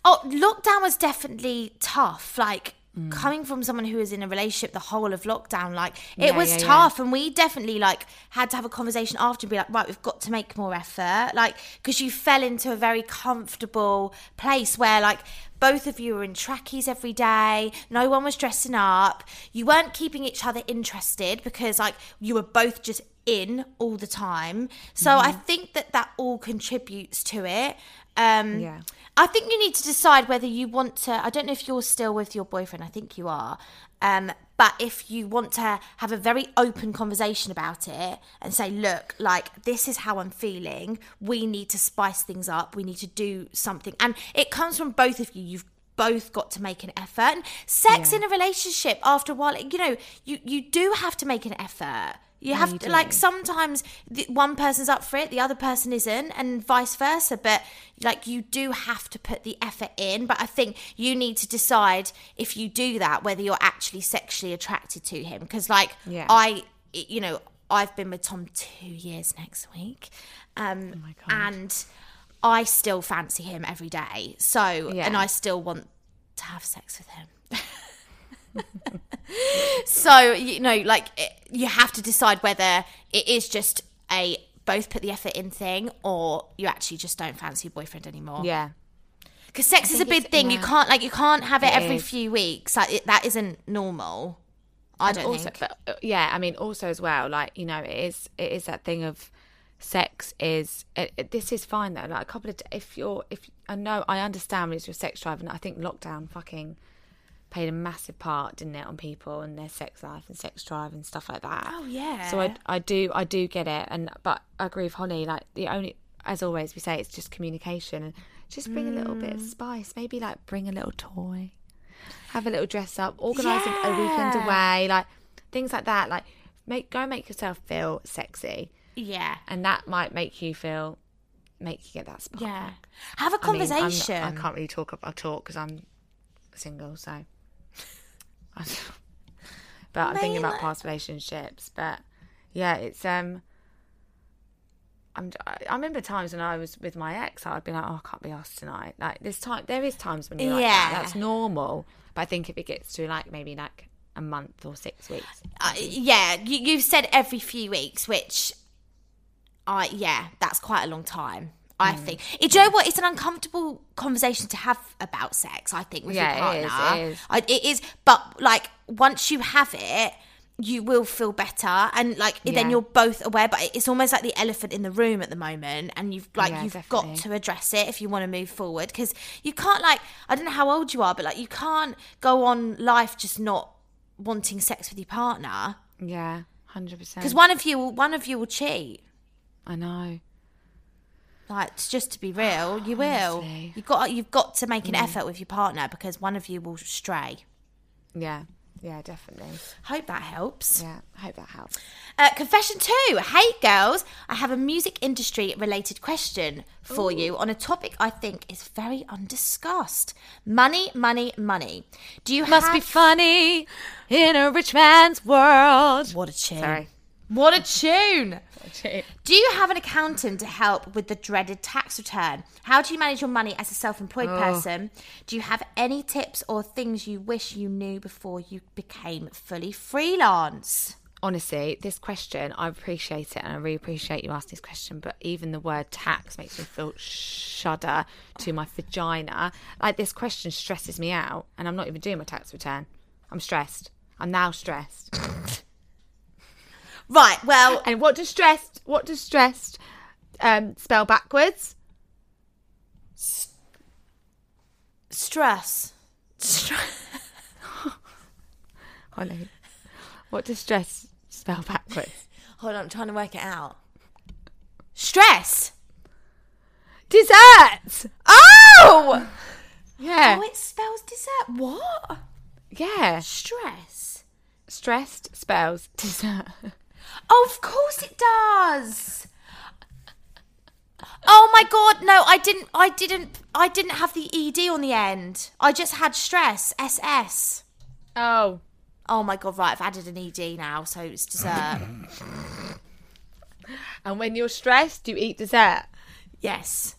C: oh, lockdown was definitely tough. Like,
D: Mm.
C: coming from someone who was in a relationship the whole of lockdown, like, it
D: Yeah,
C: was
D: yeah, yeah.
C: tough. And we definitely, like, had to have a conversation after and be like, right, we've got to make more effort. Like, because you fell into a very comfortable place where, like, both of you were in trackies every day. No one was dressing up. You weren't keeping each other interested because, like, you were both just in all the time. So
D: Mm-hmm.
C: I think that that all contributes to it. Um,
D: Yeah.
C: I think you need to decide whether you want to. I don't know if you're still with your boyfriend. I think you are. Um, but if you want to have a very open conversation about it and say, look, like, this is how I'm feeling. We need to spice things up. We need to do something. And it comes from both of you. You've both got to make an effort. And sex
D: Yeah.
C: in a relationship, after a while, you know, you, you do have to make an effort. You have to, like, sometimes the, one person's up for it, the other person isn't, and vice versa. But like, you do have to put the effort in. But I think you need to decide if you do that whether you're actually sexually attracted to him. Because, like,
D: Yeah.
C: I, you know, I've been with Tom two years next week, um,
D: God.
C: and I still fancy him every day. So,
D: Yeah.
C: and I still want to have sex with him. (laughs) so, you know, like it, you have to decide whether it is just a both put the effort in thing or you actually just don't fancy your boyfriend anymore.
D: Yeah.
C: Because sex is a big thing. You can't like you can't have it,
D: It
C: every
D: is.
C: few weeks. Like it, that isn't normal. I
D: And
C: don't
D: also,
C: think.
D: but uh, yeah, I mean, also as well, like you know, it is it is that thing of sex is it, it- this is fine though. Like a couple of if you're if I know I understand when it's your sex drive, and I think lockdown fucking played a massive part, didn't it, on people and their sex life and sex drive and stuff like that.
C: Oh, yeah.
D: So I I do I do get it, and but I agree with Holly. Like the only as always we say it's just communication and just bring a little bit
C: Mm.
D: of spice. Maybe like bring a little toy have a little dress up, organise a- a weekend away, like things like that. Like make go make yourself feel sexy,
C: yeah.
D: and that might make you feel make you get that spark.
C: Yeah. Have a
D: mean, I'm not-
C: conversation.
D: I can't really talk about talk because I'm single, so. (laughs) but I'm thinking about past relationships. But yeah, it's um. I'm, I remember times when I was with my ex, I'd be like, "Oh, I can't be asked tonight." Like this time, there is times when you're like, that.
C: Yeah.
D: that's normal. But I think if it gets to like maybe like a month or six weeks,
C: Uh, yeah, you, you've said every few weeks, which I yeah, that's quite a long time. I
D: Mm.
C: think. Do you know what? It's an uncomfortable conversation to have about sex. I think with
D: Yeah,
C: your partner.
D: is, it is.
C: I, it is. But like once you have it, you will feel better, and like
D: Yeah.
C: then you're both aware. But it's almost like the elephant in the room at the moment, and you've like
D: Yeah,
C: you've
D: definitely.
C: got to address it if you want to move forward because you can't like I don't know how old you are, but like you can't go on life just not wanting sex with your partner
D: yeah, hundred percent.
C: because one of you will one of you will cheat.
D: I know.
C: Like just to be (sighs) real, you will. You got you've got to make an effort with your partner because one of you will stray.
D: Yeah, yeah, definitely.
C: Hope that helps.
D: Yeah, I hope that helps.
C: Uh, confession two. Hey girls, I have a music industry related question for you on a topic I think is very undiscussed. Money, money, money. Do you
D: Must
C: have...
D: be funny in a rich man's world.
C: What a tune!
D: Sorry.
C: What a tune! Do you have an accountant to help with the dreaded tax return? How do you manage your money as a self employed oh. person? Do you have any tips or things you wish you knew before you became fully freelance?
D: Honestly, this question, I appreciate it and I really appreciate you asking this question, but even the word tax makes me feel shudder to my vagina. Like, this question stresses me out, and I'm not even doing my tax return. I'm stressed. I'm now stressed. (laughs)
C: Right, well,
D: And what does stressed, what does stressed um, spell backwards?
C: stress. Stress. (laughs)
D: Holly, what does stress spell backwards?
C: Hold on, I'm trying to work it out. Stress.
D: Dessert!
C: Oh!
D: Yeah.
C: Oh, it spells dessert. What?
D: Yeah.
C: Stress.
D: Stressed spells dessert. (laughs)
C: Oh, of course it does. Oh my god, no, I didn't I didn't I didn't have the ED on the end. I just had stress, SS.
D: Oh.
C: Oh my god, right, I've added an ED now, so it's dessert. (laughs)
D: And when you're stressed, do you eat dessert
C: yes.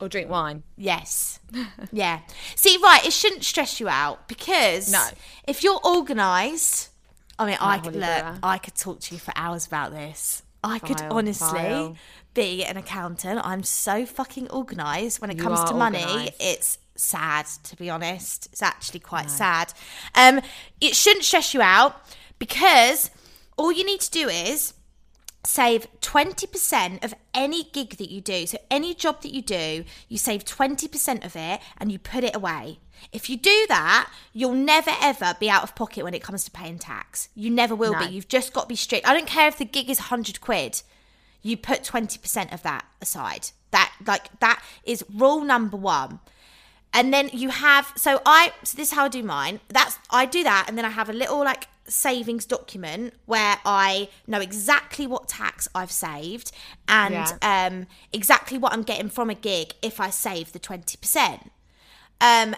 D: or drink wine.
C: Yes. (laughs) Yeah. See, right, it shouldn't stress you out because
D: No.
C: if you're organised, I mean, I could look, I could talk to you for hours about this. I could honestly
D: vile.
C: be an accountant. I'm so fucking organised when it
D: You
C: comes
D: are
C: to money.
D: organised.
C: It's sad, to be honest. It's actually quite sad. Um, it shouldn't stress you out because all you need to do is save 20% of any gig that you do. So, any job that you do, you save 20% of it and you put it away. If you do that, you'll never ever be out of pocket when it comes to paying tax. You never will
D: No.
C: be. You've just got to be strict. I don't care if the gig is 100 quid, you put 20% of that aside. That, like, that is rule number one and then you have so i so this is how i do mine that's i do that and then i have a little like savings document where i know exactly what tax i've saved and
D: Yeah.
C: um exactly what i'm getting from a gig if i save the 20% um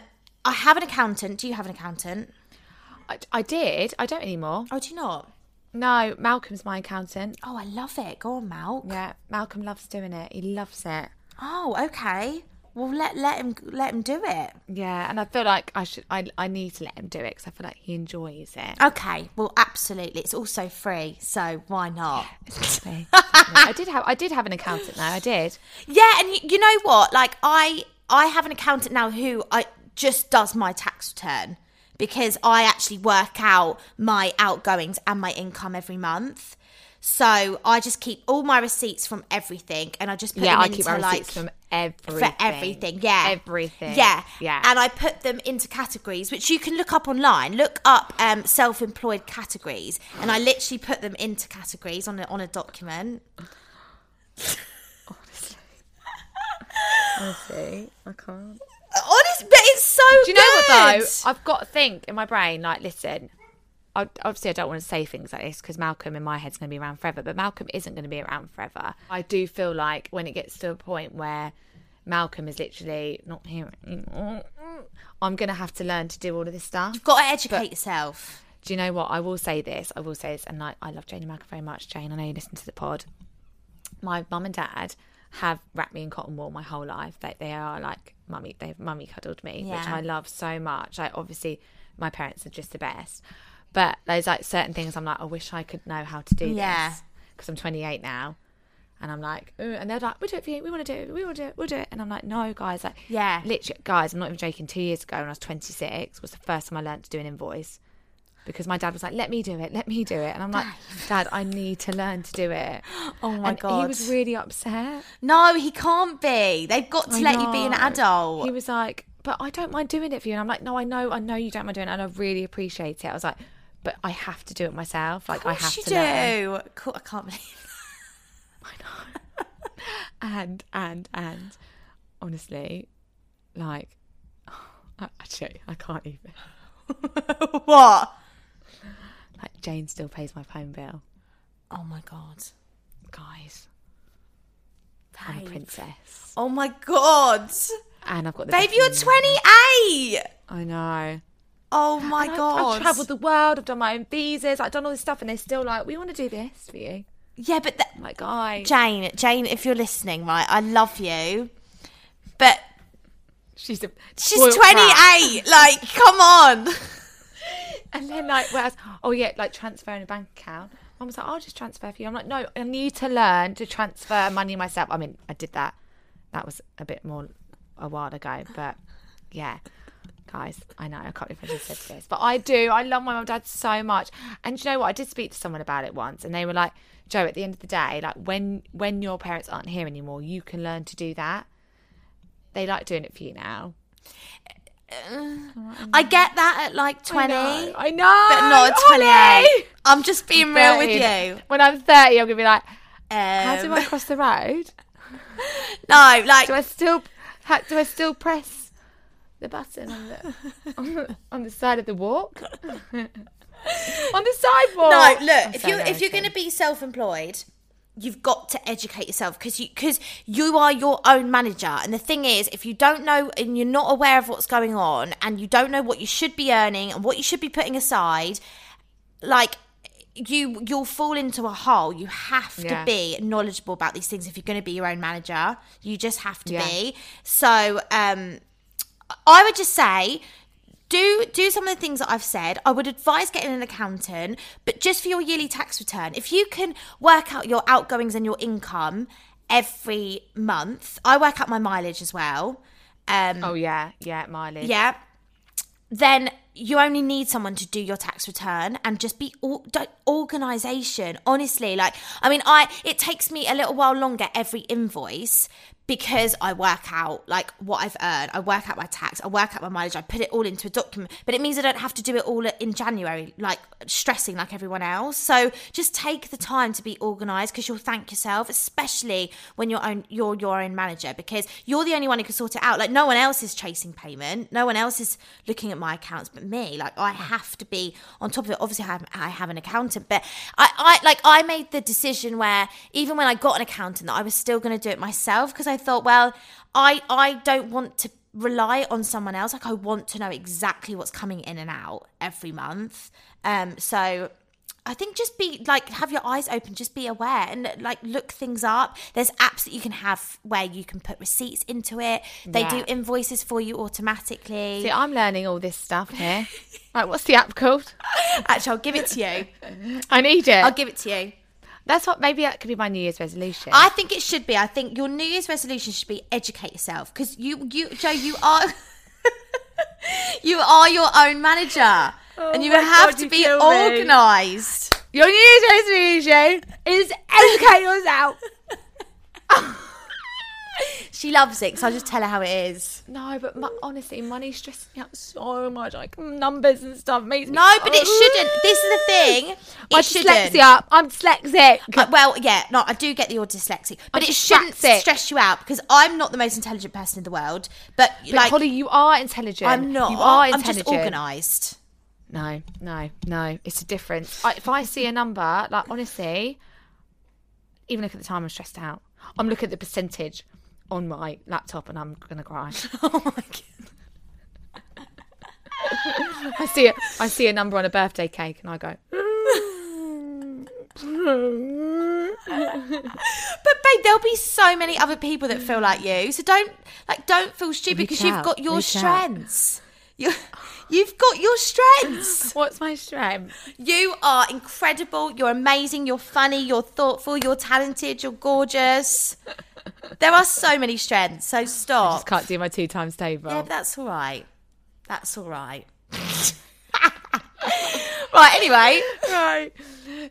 C: i have an accountant do you have an accountant
D: I, I did. I don't anymore.
C: oh do you not
D: No, Malcolm's my accountant.
C: oh i love it go on mal
D: Yeah, Malcolm loves doing it. He loves it.
C: Oh, okay. Well, let let him let him do it.
D: Yeah, and I feel like I should. I I need to let him do it because I feel like he enjoys it.
C: Okay. Well, absolutely. It's also free, so why not?
D: Exactly. (laughs) I did have I did have an accountant though. I did.
C: Yeah, and you, you know what? Like I I have an accountant now who I just does my tax return because I actually work out my outgoings and my income every month. So I just keep all my receipts from everything, and I just put
D: Yeah,
C: them
D: I
C: into
D: keep my
C: like
D: receipts from everything.
C: for everything. Yeah,
D: Everything.
C: Yeah,
D: Yeah.
C: And I put them into categories, which you can look up online. Look up um, self-employed categories, and I literally put them into categories on a, on a document.
D: Honestly, (laughs) I can't.
C: Honest, but it's so.
D: Do you know what though? I've got to think in my brain. Like, listen. I, obviously, I don't want to say things like this because Malcolm in my head's going to be around forever. But Malcolm isn't going to be around forever. I do feel like when it gets to a point where Malcolm is literally not here anymore, I'm going to have to learn to do all of this stuff.
C: You've got to educate yourself.
D: Do you know what? I will say this. I will say this, and like I love Jane and Malcolm very much. Jane, I know you listen to the pod. My mum and dad have wrapped me in cotton wool my whole life. They they are like mummy. They've mummy cuddled me, which I love so much. Like obviously, my parents are just the best. But there's like certain things I'm like, I wish I could know how to do
C: Yeah.
D: this because I'm 28 now. And I'm like, "Ooh," and they're like, we'll do it for you. We want to do it. We want to do it. We'll do it. And I'm like, no, guys. Like,
C: Yeah.
D: literally, guys, I'm not even joking. Two years ago, when I was 26, was the first time I learned to do an invoice because my dad was like, let me do it. Let me do it. And I'm like, Dad, I need to learn to do it. (gasps)
C: Oh my
D: and
C: god.
D: He was really upset.
C: no, he can't be. They've got to
D: I
C: let you be an adult.
D: He was like, but I don't mind doing it for you. And I'm like, no, I know, I know you don't mind doing it, and I really appreciate it. I was like, but I have to do it myself. Like, I have to
C: you
D: learn.
C: do. Cool. I can't believe. (laughs) (laughs)
D: And and and honestly, like, (sighs) actually, I can't even. (laughs)
C: what?
D: Like, Jane still pays my phone bill,
C: Oh my god.
D: guys. I'm a
C: Babe.
D: princess,
C: Oh my god.
D: and I've got the
C: Babe,
D: best
C: you're
D: in-
C: 28.
D: I know.
C: Oh my
D: And I've-
C: god.
D: I've travelled the world. I've done my own visas. I've done all this stuff, and they're still like, "We want to do this for you."
C: yeah, but th-
D: I'm like, guys,
C: Jane, Jane, if you're listening, right, I love you, but
D: she's a
C: she's
D: spoiled brat.
C: 28. like, come on. (laughs)
D: And then like, whereas, oh yeah, like transferring a bank account. Mum was like, I'll just transfer for you. I'm like, no, I need to learn to transfer money myself. I mean, I did that. That was a bit more a while ago, but yeah. Guys, I know I can't believe I just said this, but I do. I love my mum and dad so much. And you know what? I did speak to someone about it once, and they were like, "Joe, at the end of the day, like when when your parents aren't here anymore, you can learn to do that. They like doing it for you now.
C: I get that at like 20,
D: I know, I know,
C: but not at
D: honey.
C: 28. I'm just being real with
D: 30.
C: you.
D: When I'm 30, I'm gonna be like, how do
C: Um,
D: I cross the road? (laughs)
C: no, like,
D: Do I still ha, do I still press the button on the on the, (laughs) on the side of the walk? (laughs) on the sidewalk.
C: No,
D: I'm
C: look, if
D: so
C: you if you're going to be self-employed, you've got to educate yourself because you because you are your own manager. And the thing is, if you don't know and you're not aware of what's going on, and you don't know what you should be earning and what you should be putting aside, like you you'll fall into a hole. You have
D: Yeah.
C: to be knowledgeable about these things if you're going to be your own manager. You just have to
D: Yeah.
C: be. So, um, I would just say do do some of the things that I've said. I would advise getting an accountant, but just for your yearly tax return, if you can work out your outgoings and your income every month, I work out my mileage as well. Um,
D: Oh yeah, yeah, mileage.
C: yeah. Then you only need someone to do your tax return and just be don't- organization. Honestly, like I mean, I it takes me a little while longer every invoice because I work out like what I've earned. I work out my tax. I work out my mileage. I put it all into a document. But it means I don't have to do it all in January, like stressing like everyone else. So just take the time to be organized because you'll thank yourself, especially when you're own you're your own manager because you're the only one who can sort it out. Like no one else is chasing payment. No one else is looking at my accounts but me. Like I have to be on top of it. Obviously, I have, I have an accountant, but I, I like I made the decision where even when I got an accountant, that I was still going to do it myself because I thought, well, I I don't want to rely on someone else. Like I want to know exactly what's coming in and out every month. Um, so I think just be like have your eyes open, just be aware and like look things up. There's apps that you can have where you can put receipts into it. They
D: Yeah.
C: do invoices for you automatically.
D: See, I'm learning all this stuff here. Right, what's the app called? (laughs)
C: Actually, I'll give it to you. (laughs)
D: I need it.
C: I'll give it to you.
D: That's what maybe that could be my New Year's resolution.
C: I think it should be. I think your New Year's resolution should be educate yourself because you, you, Joe, you are, (laughs) you are your own manager, oh and you
D: Oh
C: have
D: God,
C: to
D: you
C: be organised.
D: Your New Year's resolution is educate yourself. (laughs) (laughs)
C: She loves it, so I'll just tell her how it is.
D: No, but mo- honestly, money stresses me out so much. Like numbers and stuff makes me.
C: No, but it shouldn't. This is the (sighs) thing. It
D: My
C: shouldn't.
D: dyslexia. I'm dyslexic.
C: Uh, well, yeah, no, I do get that you're dyslexic, but
D: I'm
C: it shouldn't stress you out because I'm not the most intelligent person in the world. But,
D: But
C: like,
D: Holly, you are intelligent.
C: I'm not.
D: You are
C: I'm
D: intelligent.
C: just organised.
D: No, no, no. It's a difference. I, if I see a number, like honestly, even look at the time, I'm stressed out. I'm looking at the percentage on my laptop, and I'm gonna cry. (laughs) (laughs)
C: Oh my god.
D: I see it. I see a number on a birthday cake, and I go. Mm.
C: But babe, there'll be so many other people that feel like you. So don't like don't feel stupid because you've got your
D: out.
C: strengths. You you've got your strengths. (laughs)
D: What's my strength?
C: You are incredible. You're amazing. You're funny. You're thoughtful. You're talented. You're gorgeous. There are so many strengths. So stop.
D: I Just can't do my two times table.
C: Yeah, but that's all right. That's all right. (laughs) right. Anyway,
D: right.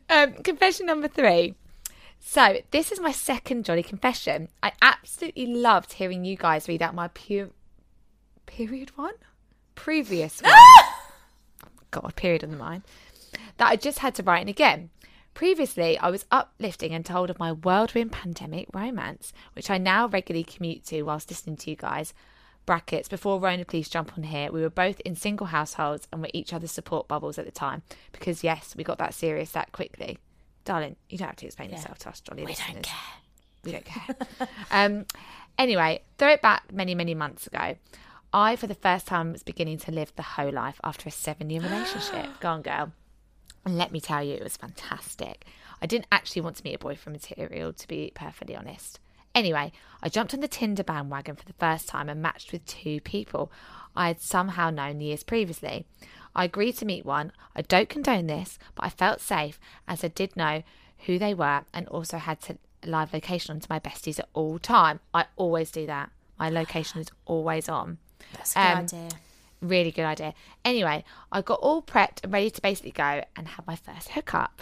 D: Um, confession number three. So this is my second jolly confession. I absolutely loved hearing you guys read out my pu- period one, previous (laughs) one. God, period on the mind. That I just had to write in again. Previously, I was uplifting and told of my whirlwind pandemic romance, which I now regularly commute to whilst listening to you guys. Brackets, before Rona, please jump on here. We were both in single households and were each other's support bubbles at the time. Because, yes, we got that serious that quickly. Darling, you don't have to explain yourself to us, Jolly
C: we
D: listeners.
C: don't care.
D: We don't care. um, anyway, throw it back many, many months ago. I, for the first time, was beginning to live the whole life after a seven year (gasps) relationship. Go on, girl. And let me tell you, it was fantastic. I didn't actually want to meet a boyfriend material, to be perfectly honest. Anyway, I jumped on the Tinder bandwagon for the first time and matched with two people I had somehow known years previously. I agreed to meet one. I don't condone this, but I felt safe as I did know who they were and also had to live location onto my besties at all time. I always do that. My location is always on.
C: That's a good
D: Um,
C: idea.
D: Really good idea. Anyway, I got all prepped and ready to basically go and have my first hookup.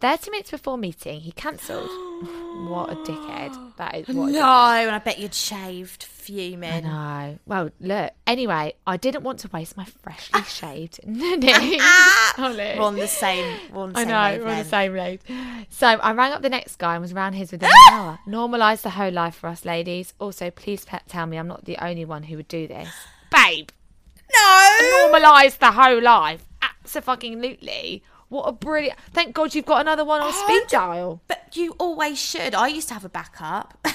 D: 30 minutes before meeting, he cancelled. (gasps) what a dickhead. That is what
C: No, and I bet you'd shaved, fuming.
D: no. Well, look. Anyway, I didn't want to waste my freshly (laughs) shaved. Holly. (laughs)
C: Oh, we're on the same. We're on the
D: I
C: same
D: know, we're on the
C: wavelength.
D: same road. So I rang up the next guy and was around his within an (laughs) hour. Normalise the whole life for us ladies. Also, please pe- tell me I'm not the only one who would do this. Babe,
C: No.
D: normalise the whole life. Absolutely. What a brilliant. Thank God you've got another one on speed dial.
C: But you always should. I used to have a backup. (laughs)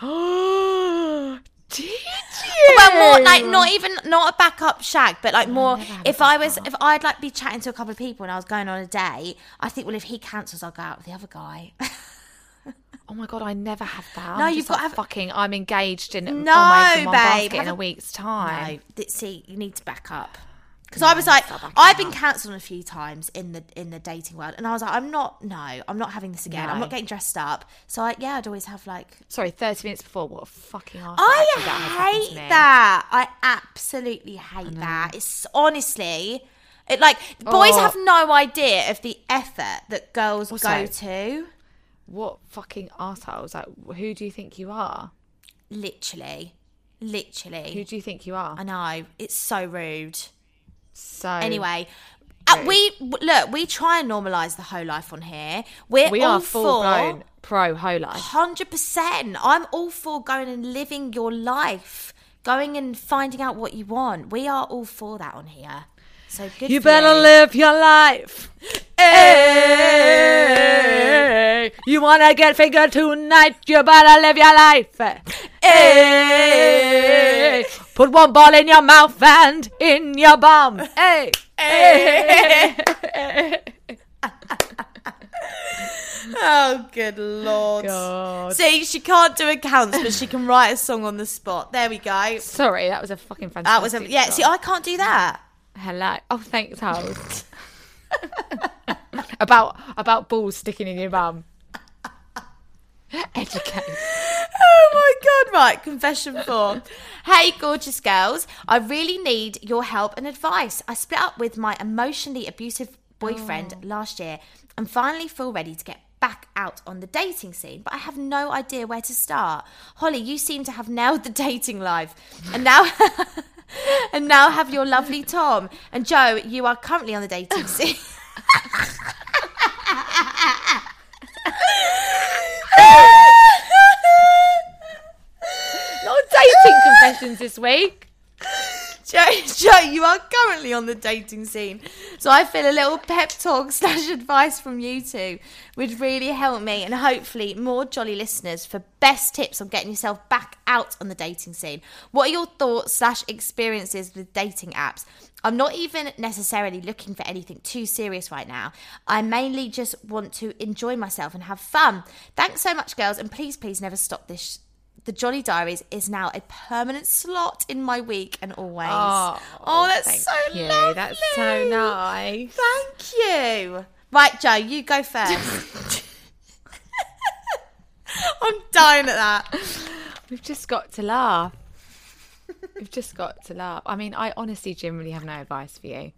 C: (gasps)
D: Did you?
C: well, more like not even not a backup shag, but like more. If I was, if I'd like be chatting to a couple of people and I was going on a date, I think, well, if he cancels, I'll go out with the other guy. (laughs)
D: Oh my god, I never have that. I'm
C: No, you've got
D: like,
C: to have-
D: fucking. I'm engaged in oh
C: No,
D: almost in
C: babe,
D: basket in a
C: a-
D: week's time.
C: no, see, you need to back up. Because I was like, I've been cancelled a few times in the in the dating world, and I was like, I'm not, no, I'm not having this again. I'm not getting dressed up. So I, yeah, I'd always have like
D: Sorry, 30 minutes before. What a fucking.
C: I
D: Actually, that has happened to
C: hate that. I absolutely hate that. It's honestly, it like boys
D: Oh.
C: have no idea of the effort that girls
D: Also-
C: go to.
D: What fucking assholes? Like, who do you think you are?
C: Literally, literally.
D: Who do you think you are?
C: I know it's so rude.
D: So
C: Anyway. Uh, we look. We try and normalize the whole life on here. We're
D: we
C: all
D: are full blown pro whole life.
C: Hundred percent. I'm all for going and living your life, going and finding out what you want. We are all for that on here. So good.
D: You better
C: you.
D: live your life. Hey, you wanna get fingered tonight? You better live your life. Hey, put one ball in your mouth and in your bum. Hey, hey.
C: Oh, good lord.
D: God.
C: See, she can't do accounts, but she can write a song on the spot. There we go.
D: Sorry, that was a fucking fantastic.
C: That was a yeah.
D: song.
C: See, I can't do that.
D: Hello. Oh, thanks, host. (laughs) about about balls sticking in your bum. (laughs) Educate.
C: Oh my god, right, confession four. hey, gorgeous girls, I really need your help and advice. I split up with my emotionally abusive boyfriend oh. last year and finally feel ready to get back out on the dating scene, but I have no idea where to start. Holly, you seem to have nailed the dating life. And now (laughs) (laughs) and now have your lovely Tom. And Joe, you are currently on the dating (laughs) scene.
D: Not dating confessions this week. (laughs)
C: Joe, Joe, you are currently on the dating scene. So I feel a little pep talk (laughs) slash advice from you two would really help me and hopefully more jolly listeners for best tips on getting yourself back out on the dating scene. What are your thoughts slash experiences with dating apps? I'm not even necessarily looking for anything too serious right now. I mainly just want to enjoy myself and have fun. Thanks so much, girls, and please, please never stop this the Jolly Diaries is now a permanent slot in my week and always. Oh, that's
D: thank
C: so
D: you.
C: lovely.
D: That's so nice.
C: Thank you. Right, Joe, you go first. (laughs) I'm dying at that.
D: We've just got to laugh. We've just got to laugh. I mean, I honestly, generally have no advice for you.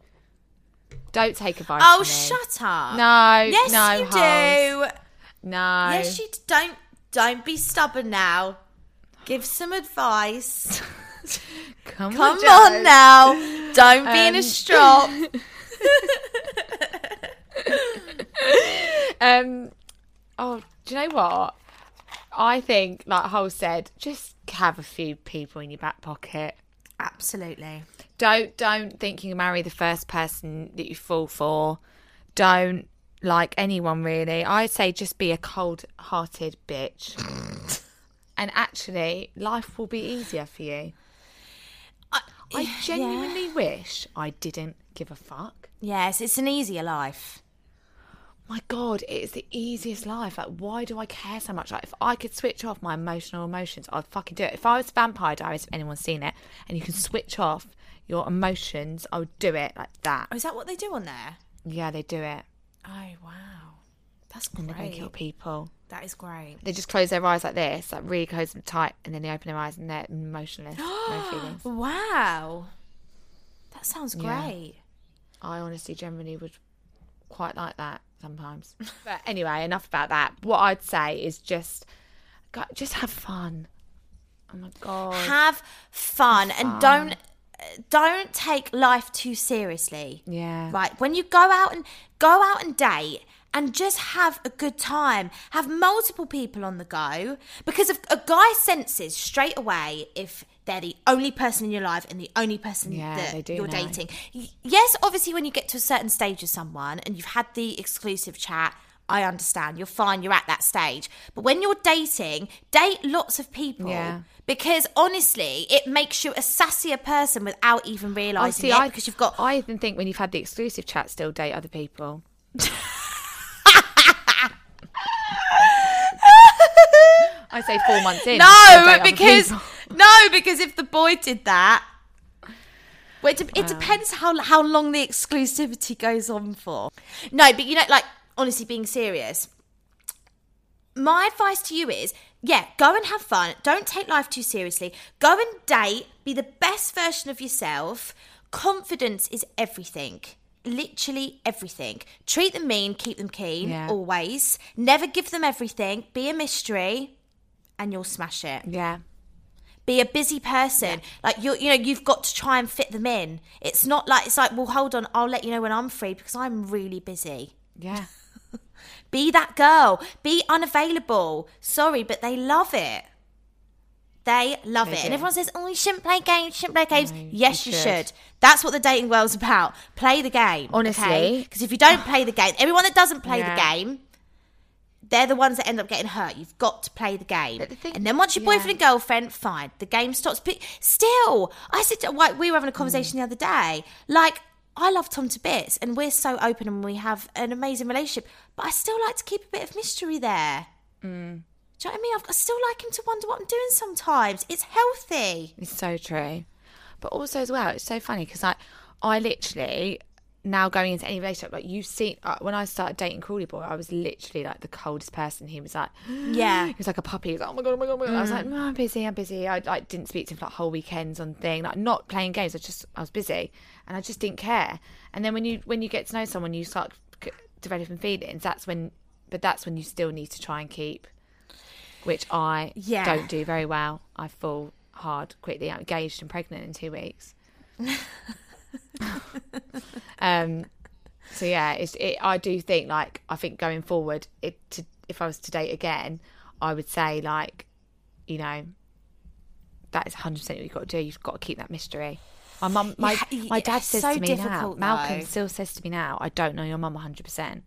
D: Don't take advice.
C: Oh, shut up.
D: No,
C: Yes,
D: no,
C: you
D: Hans.
C: do.
D: No.
C: Yes, you don't. Don't be stubborn now. Give some advice.
D: Come, (laughs)
C: Come
D: on,
C: on now. Don't be in a
D: Um,
C: strop. (laughs)
D: Um. Oh, do you know what? I think, like Hole said, just have a few people in your back pocket.
C: Absolutely.
D: Don't don't think you can marry the first person that you fall for. Don't like anyone really. I'd say just be a cold-hearted bitch. (laughs) and actually, life will be easier for you. I genuinely wish I didn't give a fuck.
C: Yes, it's an easier life.
D: My God, it is the easiest life. Like, why do I care so much? Like, if I could switch off my emotional emotions, I'd fucking do it. If I was Vampire Diaries, if anyone's seen it, and you can switch off your emotions, I would do it like that.
C: Oh, is that what they do on there?
D: Yeah, they do it.
C: Oh wow, that's
D: And they go
C: great.
D: kill people.
C: That is great.
D: They just close their eyes like this, like really close them tight, and then they open their eyes and they're emotionless, no (gasps) feelings.
C: Wow, that sounds
D: Yeah.
C: great.
D: I honestly generally would quite like that sometimes. (laughs) but anyway, enough about that. What I'd say is just just have fun. Oh my god.
C: Have fun and don't don't take life too seriously.
D: yeah.
C: Right. When you go out and go out and date and just have a good time. Have multiple people on the go because if a guy senses straight away if they're the only person in your life and the only person
D: Yeah,
C: that you're
D: know.
C: dating. Yes, obviously when you get to a certain stage with someone and you've had the exclusive chat, I understand. You're fine, you're at that stage. But when you're dating, date lots of people.
D: Yeah.
C: Because honestly, it makes you a sassier person without even oh,
D: I
C: realising
D: see.
C: it.
D: I
C: because you've got
D: I even think when you've had the exclusive chat, still date other people. (laughs) I say four months in.
C: No, because no, because if the boy did that, well, it, de- it uh. depends how how long the exclusivity goes on for. No, but you know, like honestly, being serious, my advice to you is, yeah, go and have fun. Don't take life too seriously. Go and date. Be the best version of yourself. Confidence is everything. Literally everything. Treat them mean, keep them keen,
D: Yeah.
C: always. Never give them everything. Be a mystery, and you'll smash it
D: yeah.
C: be a busy person like you you know you've got to try and fit them in it's not like it's like well hold on i'll let you know when i'm free because i'm really busy
D: Yeah. (laughs)
C: be that girl be unavailable sorry but they love it they love
D: They
C: it
D: do.
C: and everyone says oh you shouldn't play games shouldn't play games yes
D: you
C: you
D: should.
C: should. that's what the dating world's about play the game
D: Honestly.
C: because if you don't (sighs) play the game everyone that doesn't play
D: Yeah.
C: the game they're the ones that end up getting hurt. You've got to play the game.
D: The thing-
C: and then once your
D: yeah.
C: boyfriend and girlfriend, fine, the game stops. But still, I said, to- like, we were having a conversation the other day. Like, I love Tom to bits, and we're so open, and we have an amazing relationship. But I still like to keep a bit of mystery there.
D: Mm.
C: Do you know what I mean? I've, I still like him to wonder what I'm doing sometimes. It's healthy.
D: It's so true. But also as well, it's so funny because I, I literally now going into any relationship, like you see, uh, when I started dating Crawley Boy, I was literally like the coldest person. He was like, (gasps)
C: Yeah.
D: he was like a puppy. He was like, oh my god, oh my god, oh my god. I was like, no, I'm busy, I'm busy. I like didn't speak to him for like whole weekends on thing, like not playing games. I just I was busy, and I just didn't care. And then when you when you get to know someone, you start developing feelings. That's when, but that's when you still need to try and keep, which I
C: Yeah.
D: don't do very well. I fall hard quickly. I'm engaged and pregnant in two weeks. (laughs) (laughs) um, so yeah, it's it. I do think like I think going forward, it to, if I was to date again, I would say like, you know, that is 100 percent what you've got to do. You've got to keep that mystery. My mum, my
C: Yeah,
D: my dad says
C: so
D: to me now.
C: difficult,
D: Malcolm still says to me now, I don't know your mum 100. percent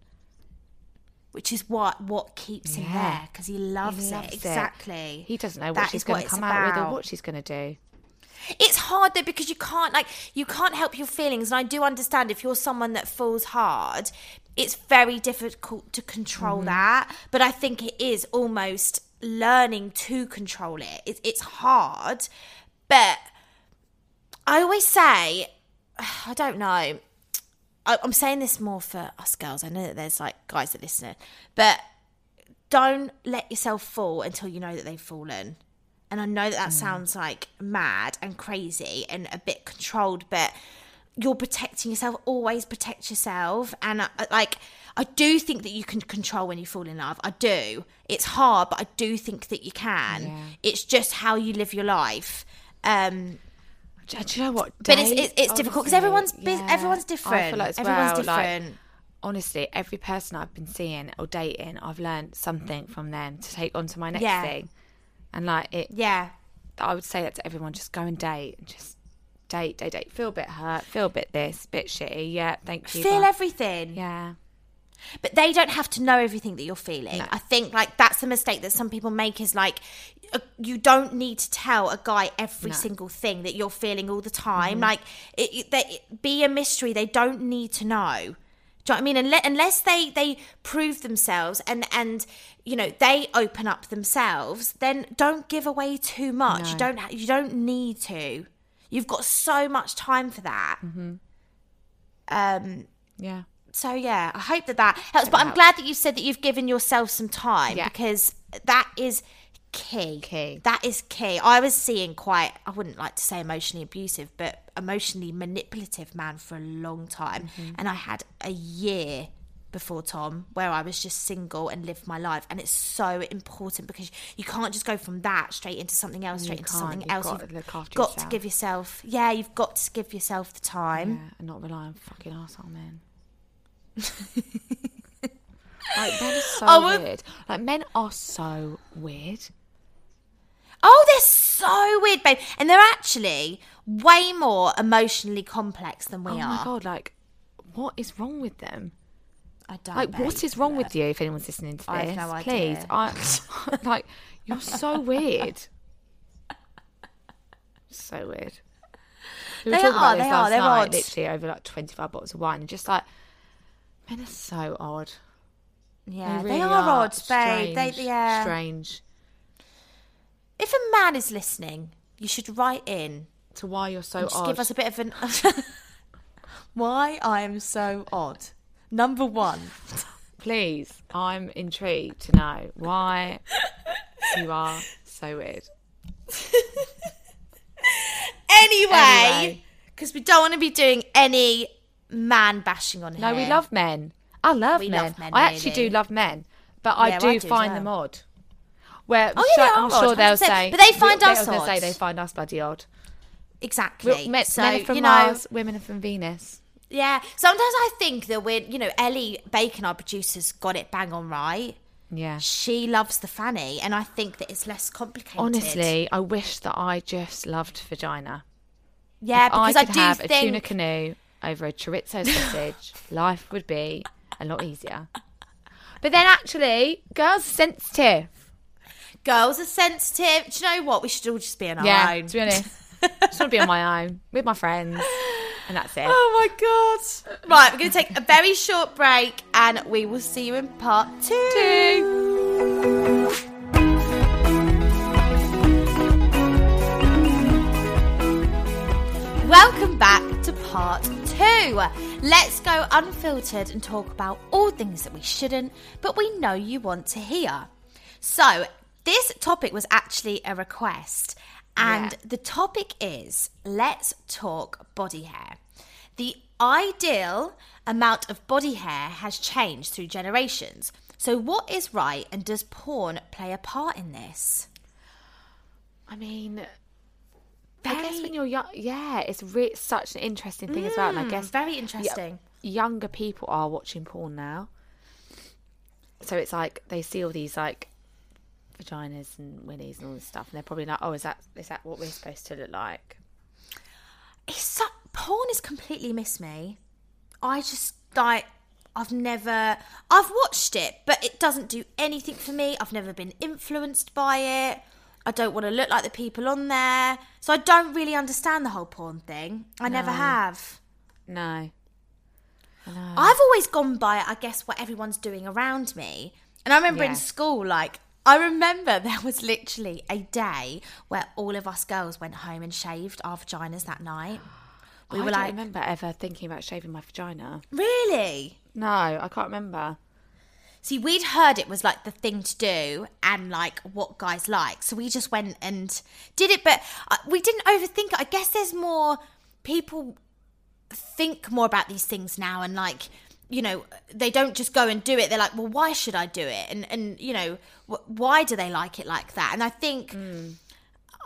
C: Which is what what keeps him
D: Yeah.
C: there because he loves,
D: loves
C: it
D: it.
C: exactly.
D: He doesn't know what
C: That
D: she's going to come out with or what she's going to do.
C: It's hard though because you can't like you can't help your feelings, and I do understand if you're someone that falls hard, it's very difficult to control
D: Mm-hmm.
C: that. But I think it is almost learning to control it. It's it's hard, but I always say, (sighs) I don't know. I, I'm saying this more for us girls. I know that there's like guys that listen, but don't let yourself fall until you know that they've fallen. And I know that that mm. sounds like mad and crazy and a bit controlled, but you're protecting yourself. Always protect yourself. And I, I- like, I do think that you can control when you fall in love. I do. It's hard, but I do think that you can. It's just how you live your life. Um,
D: Do you know what?
C: But it's-
D: Date,
C: it's- it's difficult 'cause
D: honestly,
C: everyone's bus- everyone's
D: I feel
C: different.
D: like
C: Everyone's
D: well, like,
C: different.
D: honestly, every person I've been seeing or dating, I've learned something from them to take on to my next
C: Yeah.
D: thing. And like it,
C: yeah.
D: I would say that to everyone: just go and date, and just date, date, date. Feel a bit hurt, feel a bit this, bit shitty. Yeah, thank you.
C: Feel
D: bye.
C: everything.
D: Yeah,
C: but they don't have to know everything that you're feeling. I think like that's the mistake that some people make is like you don't need to tell a guy every single thing that you're feeling all the mm-hmm. time. Like it, it, they, be a mystery. They don't need to know. Do you know what I mean? Unless, unless they they prove themselves and and you know they open up themselves, then don't give away too much. You don't you don't need to. You've got so much time for that. Um,
D: yeah.
C: so yeah, I hope that that helps. But I'm glad that you said that you've given yourself some time
D: Yeah.
C: because that is key.
D: Key.
C: That is key. I was seeing quite, I wouldn't like to say emotionally abusive, but emotionally manipulative man for a long time,
D: Mm-hmm.
C: and I had a year before Tom where I was just single and lived my life, and it's so important because you can't just go from that straight into something else, straight into something
D: You've
C: else.
D: got
C: You've
D: to
C: got to give yourself, yeah, you've got to give yourself the time.
D: Yeah, and not rely on fucking arsehole men. (laughs) like men are (laughs) so
C: Oh,
D: weird. Like men are so weird.
C: Oh, they're so weird, babe. And they're actually way more emotionally complex than we
D: oh
C: are.
D: my god, like what is wrong with them?
C: I don't
D: Like what is wrong with you if anyone's listening to this?
C: I have no
D: Please. I (laughs) like you're so weird. So weird. We
C: They are,
D: this
C: they are, they're
D: night,
C: odd.
D: literally over like twenty five bottles of wine and just like men are so odd.
C: Yeah, they,
D: really
C: are, odd, babe.
D: Strange,
C: They, yeah.
D: Strange.
C: If a man is listening, you should write in.
D: To why you're so
C: just
D: odd.
C: give us a bit of an. (laughs) Why I am so odd. Number one.
D: Please, I'm intrigued to know why you are so weird. (laughs)
C: Anyway,
D: Anyway.
C: because we don't want to be doing any man bashing on here.
D: No, we love men. I love
C: We
D: men.
C: love men,
D: I actually do love men, but I
C: Yeah,
D: do
C: I do
D: find
C: well.
D: them odd. Where
C: Oh, yeah,
D: I'm sure
C: odd,
D: they'll say,
C: But they find us
D: I gonna say
C: odd.
D: they find us bloody odd.
C: exactly.
D: Men,
C: so
D: men are from
C: you know,
D: Mars, women are from Venus.
C: Yeah, sometimes I think that we're, you know, Ellie Bacon, our producer's got it bang on right.
D: Yeah.
C: She loves the fanny, and I think that it's less complicated.
D: Honestly, I wish that I just loved vagina.
C: yeah,
D: If
C: because I,
D: could
C: do
D: have a tuna canoe over a chorizo sausage, (laughs) life would be a lot easier. But then actually, girls are sensitive.
C: Girls are sensitive. Do you know what? We should all just be on our
D: Yeah,
C: own.
D: to be honest. just want to be on my own with my friends. and that's it.
C: Oh my god. Right, we're going to take a very short break and we will see you in part two. Welcome back to part two. Let's go unfiltered and talk about all things that we shouldn't, but we know you want to hear. So, this topic was actually a request, and
D: Yeah.
C: the topic is let's talk body hair. The ideal amount of body hair has changed through generations. So, what is right, and does porn play a part in this?
D: I mean, I guess when you're young, yeah, it's re- such an interesting thing as well. And I guess
C: Mm, very interesting.
D: younger people are watching porn now, so it's like they see all these like vaginas and willies and all this stuff, and they're probably like, "Oh, is that is that what we're supposed to look like?"
C: it's so, porn has completely missed me. I just like I've never I've watched it, but it doesn't do anything for me. I've never been influenced by it. I don't want to look like the people on there. So I don't really understand the whole porn thing. I never have.
D: No,
C: I've always gone by, I guess, what everyone's doing around me. And I remember in school, like, I remember there was literally a day where all of us girls went home and shaved our vaginas that night. We
D: I
C: were
D: don't
C: like,
D: remember ever thinking about shaving my vagina.
C: really?
D: No, I can't remember.
C: See, we'd heard it was like the thing to do and like what guys like. So we just went and did it, but uh, we didn't overthink it. I guess there's more people think more about these things now and like, you know, they don't just go and do it. They're like, well, why should I do it? And, and you know, wh- why do they like it like that? And I think.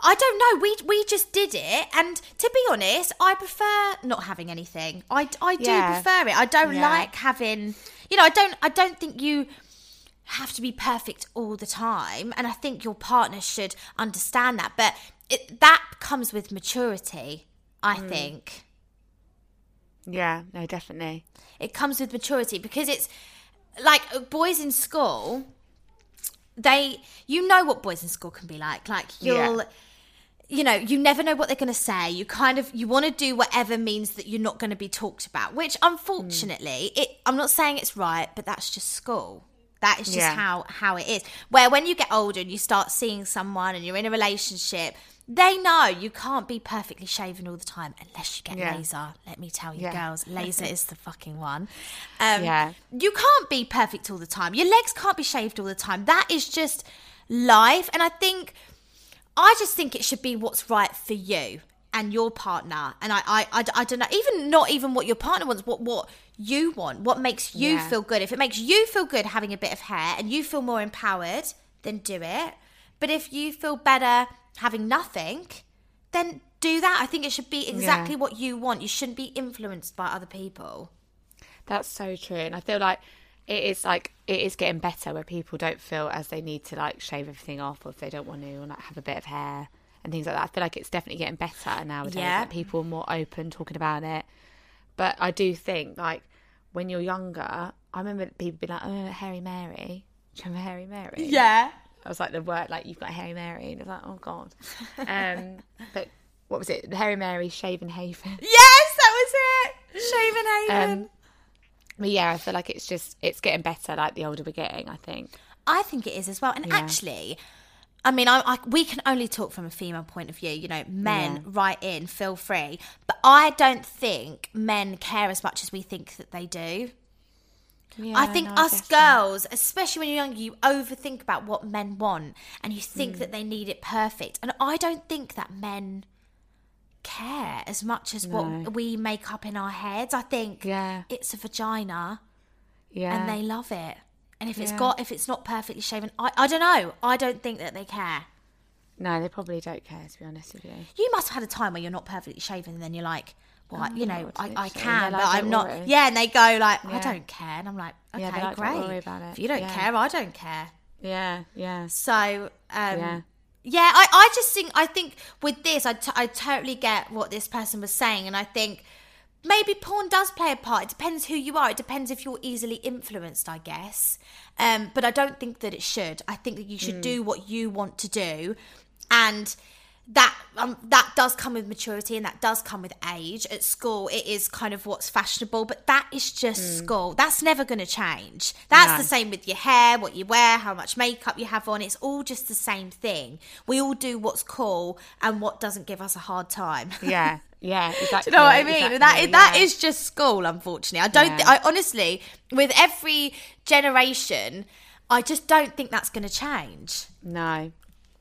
C: I don't know. We we just did it, and to be honest, I prefer not having anything. I, I do
D: Yeah.
C: prefer it. I don't
D: Yeah.
C: like having. You know, I don't. I don't think you have to be perfect all the time, and I think your partner should understand that. But it, that comes with maturity. I
D: Mm.
C: think
D: Yeah, no, definitely.
C: it comes with maturity because it's like uh, boys in school. They, you know what boys in school can be like. Like you'll.
D: Yeah.
C: you know, you never know what they're going to say. You kind of you want to do whatever means that you're not going to be talked about. Which, unfortunately, it. I'm not saying it's right, but that's just school. That is just
D: Yeah.
C: how how it is. Where when you get older and you start seeing someone and you're in a relationship, they know you can't be perfectly shaven all the time unless you get
D: Yeah.
C: laser. Let me tell you,
D: Yeah.
C: girls, (laughs) laser is the fucking one. Um,
D: Yeah.
C: you can't be perfect all the time. Your legs can't be shaved all the time. That is just life. And I think I just think it should be what's right for you and your partner. And I, I, I, I don't know, even not even what your partner wants, what, what you want, what makes you
D: Yeah.
C: feel good. If it makes you feel good having a bit of hair and you feel more empowered, then do it. But if you feel better having nothing, then do that. I think it should be exactly what you want. You shouldn't be influenced by other people.
D: That's so true, and I feel like it is like it is getting better where people don't feel as they need to like shave everything off, or if they don't want to, or like have a bit of hair and things like that. I feel like it's definitely getting better nowadays.
C: Yeah.
D: Like people are more open talking about it. But I do think like when you're younger, I remember people being like, "Oh, Harry Mary." Do you remember Harry Mary?
C: Yeah.
D: I was like the word like you've got Harry Mary, and I was like, oh god. (laughs) Um, but what was it? Harry Mary Shaven Haven. (laughs)
C: Yes, that was it. Shaven Haven.
D: Um, but yeah, I feel like it's just it's getting better. Like the older we're getting, I think.
C: I think it is as well. And actually, I mean, I, I, we can only talk from a female point of view. You know, men
D: Yeah.
C: write in, feel free. But I don't think men care as much as we think that they do.
D: Yeah,
C: I think
D: no,
C: us girls, especially when you're younger, you overthink about what men want and you think
D: Hmm.
C: that they need it perfect. And I don't think that men care as much as
D: No.
C: what we make up in our heads. I think
D: Yeah.
C: it's a vagina
D: Yeah,
C: and they love it. And if it's
D: Yeah.
C: got if it's not perfectly shaven, I, I don't know. I don't think that they care.
D: no, they probably don't care. To be honest with you.
C: You must have had a time where you're not perfectly shaven and then you're like, well, I- you know, I, I can,
D: They're
C: but I'm
D: "Don't worry."
C: Yeah, and they go like, I don't care, and I'm like, okay,
D: Yeah, like, "Don't
C: great.
D: worry about it."
C: If you don't
D: Yeah.
C: care, I don't care.
D: Yeah, yeah,
C: So, um,
D: Yeah.
C: yeah, I, I just think I think with this, I, t- I totally get what this person was saying, and I think maybe porn does play a part. It depends who you are. It depends if you're easily influenced, I guess. Um, but I don't think that it should. I think that you should
D: Hmm.
C: do what you want to do, and that um, that does come with maturity and that does come with age. At school, it is kind of what's fashionable, but that is just school. That's never going to change. That's
D: No.
C: the same with your hair, what you wear, how much makeup you have on. It's all just the same thing. We all do what's cool and what doesn't give us a hard time.
D: Yeah, yeah, exactly. (laughs)
C: Do you know what I mean?
D: exactly,
C: that is, that
D: yeah.
C: is just school, unfortunately. I don't.
D: Yeah.
C: thi- I honestly, with every generation, I just don't think that's going to change.
D: No,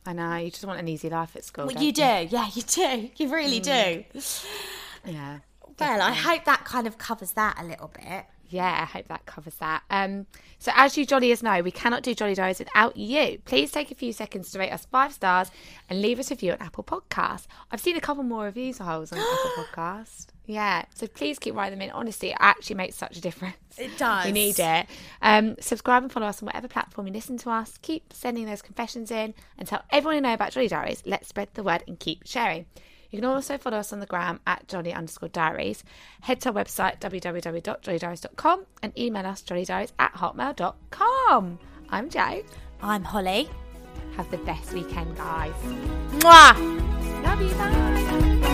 D: I know. You just want an easy life at school.
C: Well,
D: don't
C: you do, yeah, you do, you really mm. do.
D: Yeah.
C: Well, I hope that kind of covers that a little bit.
D: Yeah, I hope that covers that. Um, so, as you jolliers know, we cannot do Jolly Diaries without you. Please take a few seconds to rate us five stars and leave us a review on Apple Podcasts. I've seen a couple more reviews holes on Apple (gasps) Podcast. Yeah, so please keep writing them in. Honestly, it actually makes such a difference.
C: It (laughs) does.
D: We need it. Um, subscribe and follow us on whatever platform you listen to us. Keep sending those confessions in and tell everyone you know about Jolly Diaries. Let's spread the word and keep sharing. You can also follow us on the gram at Jolly underscore diaries. Head to our website www.jollydiaries.com and email us jollydiaries at hotmail.com. I'm Jo.
C: I'm Holly.
D: Have the best weekend, guys.
C: Mwah!
D: Love you, bye.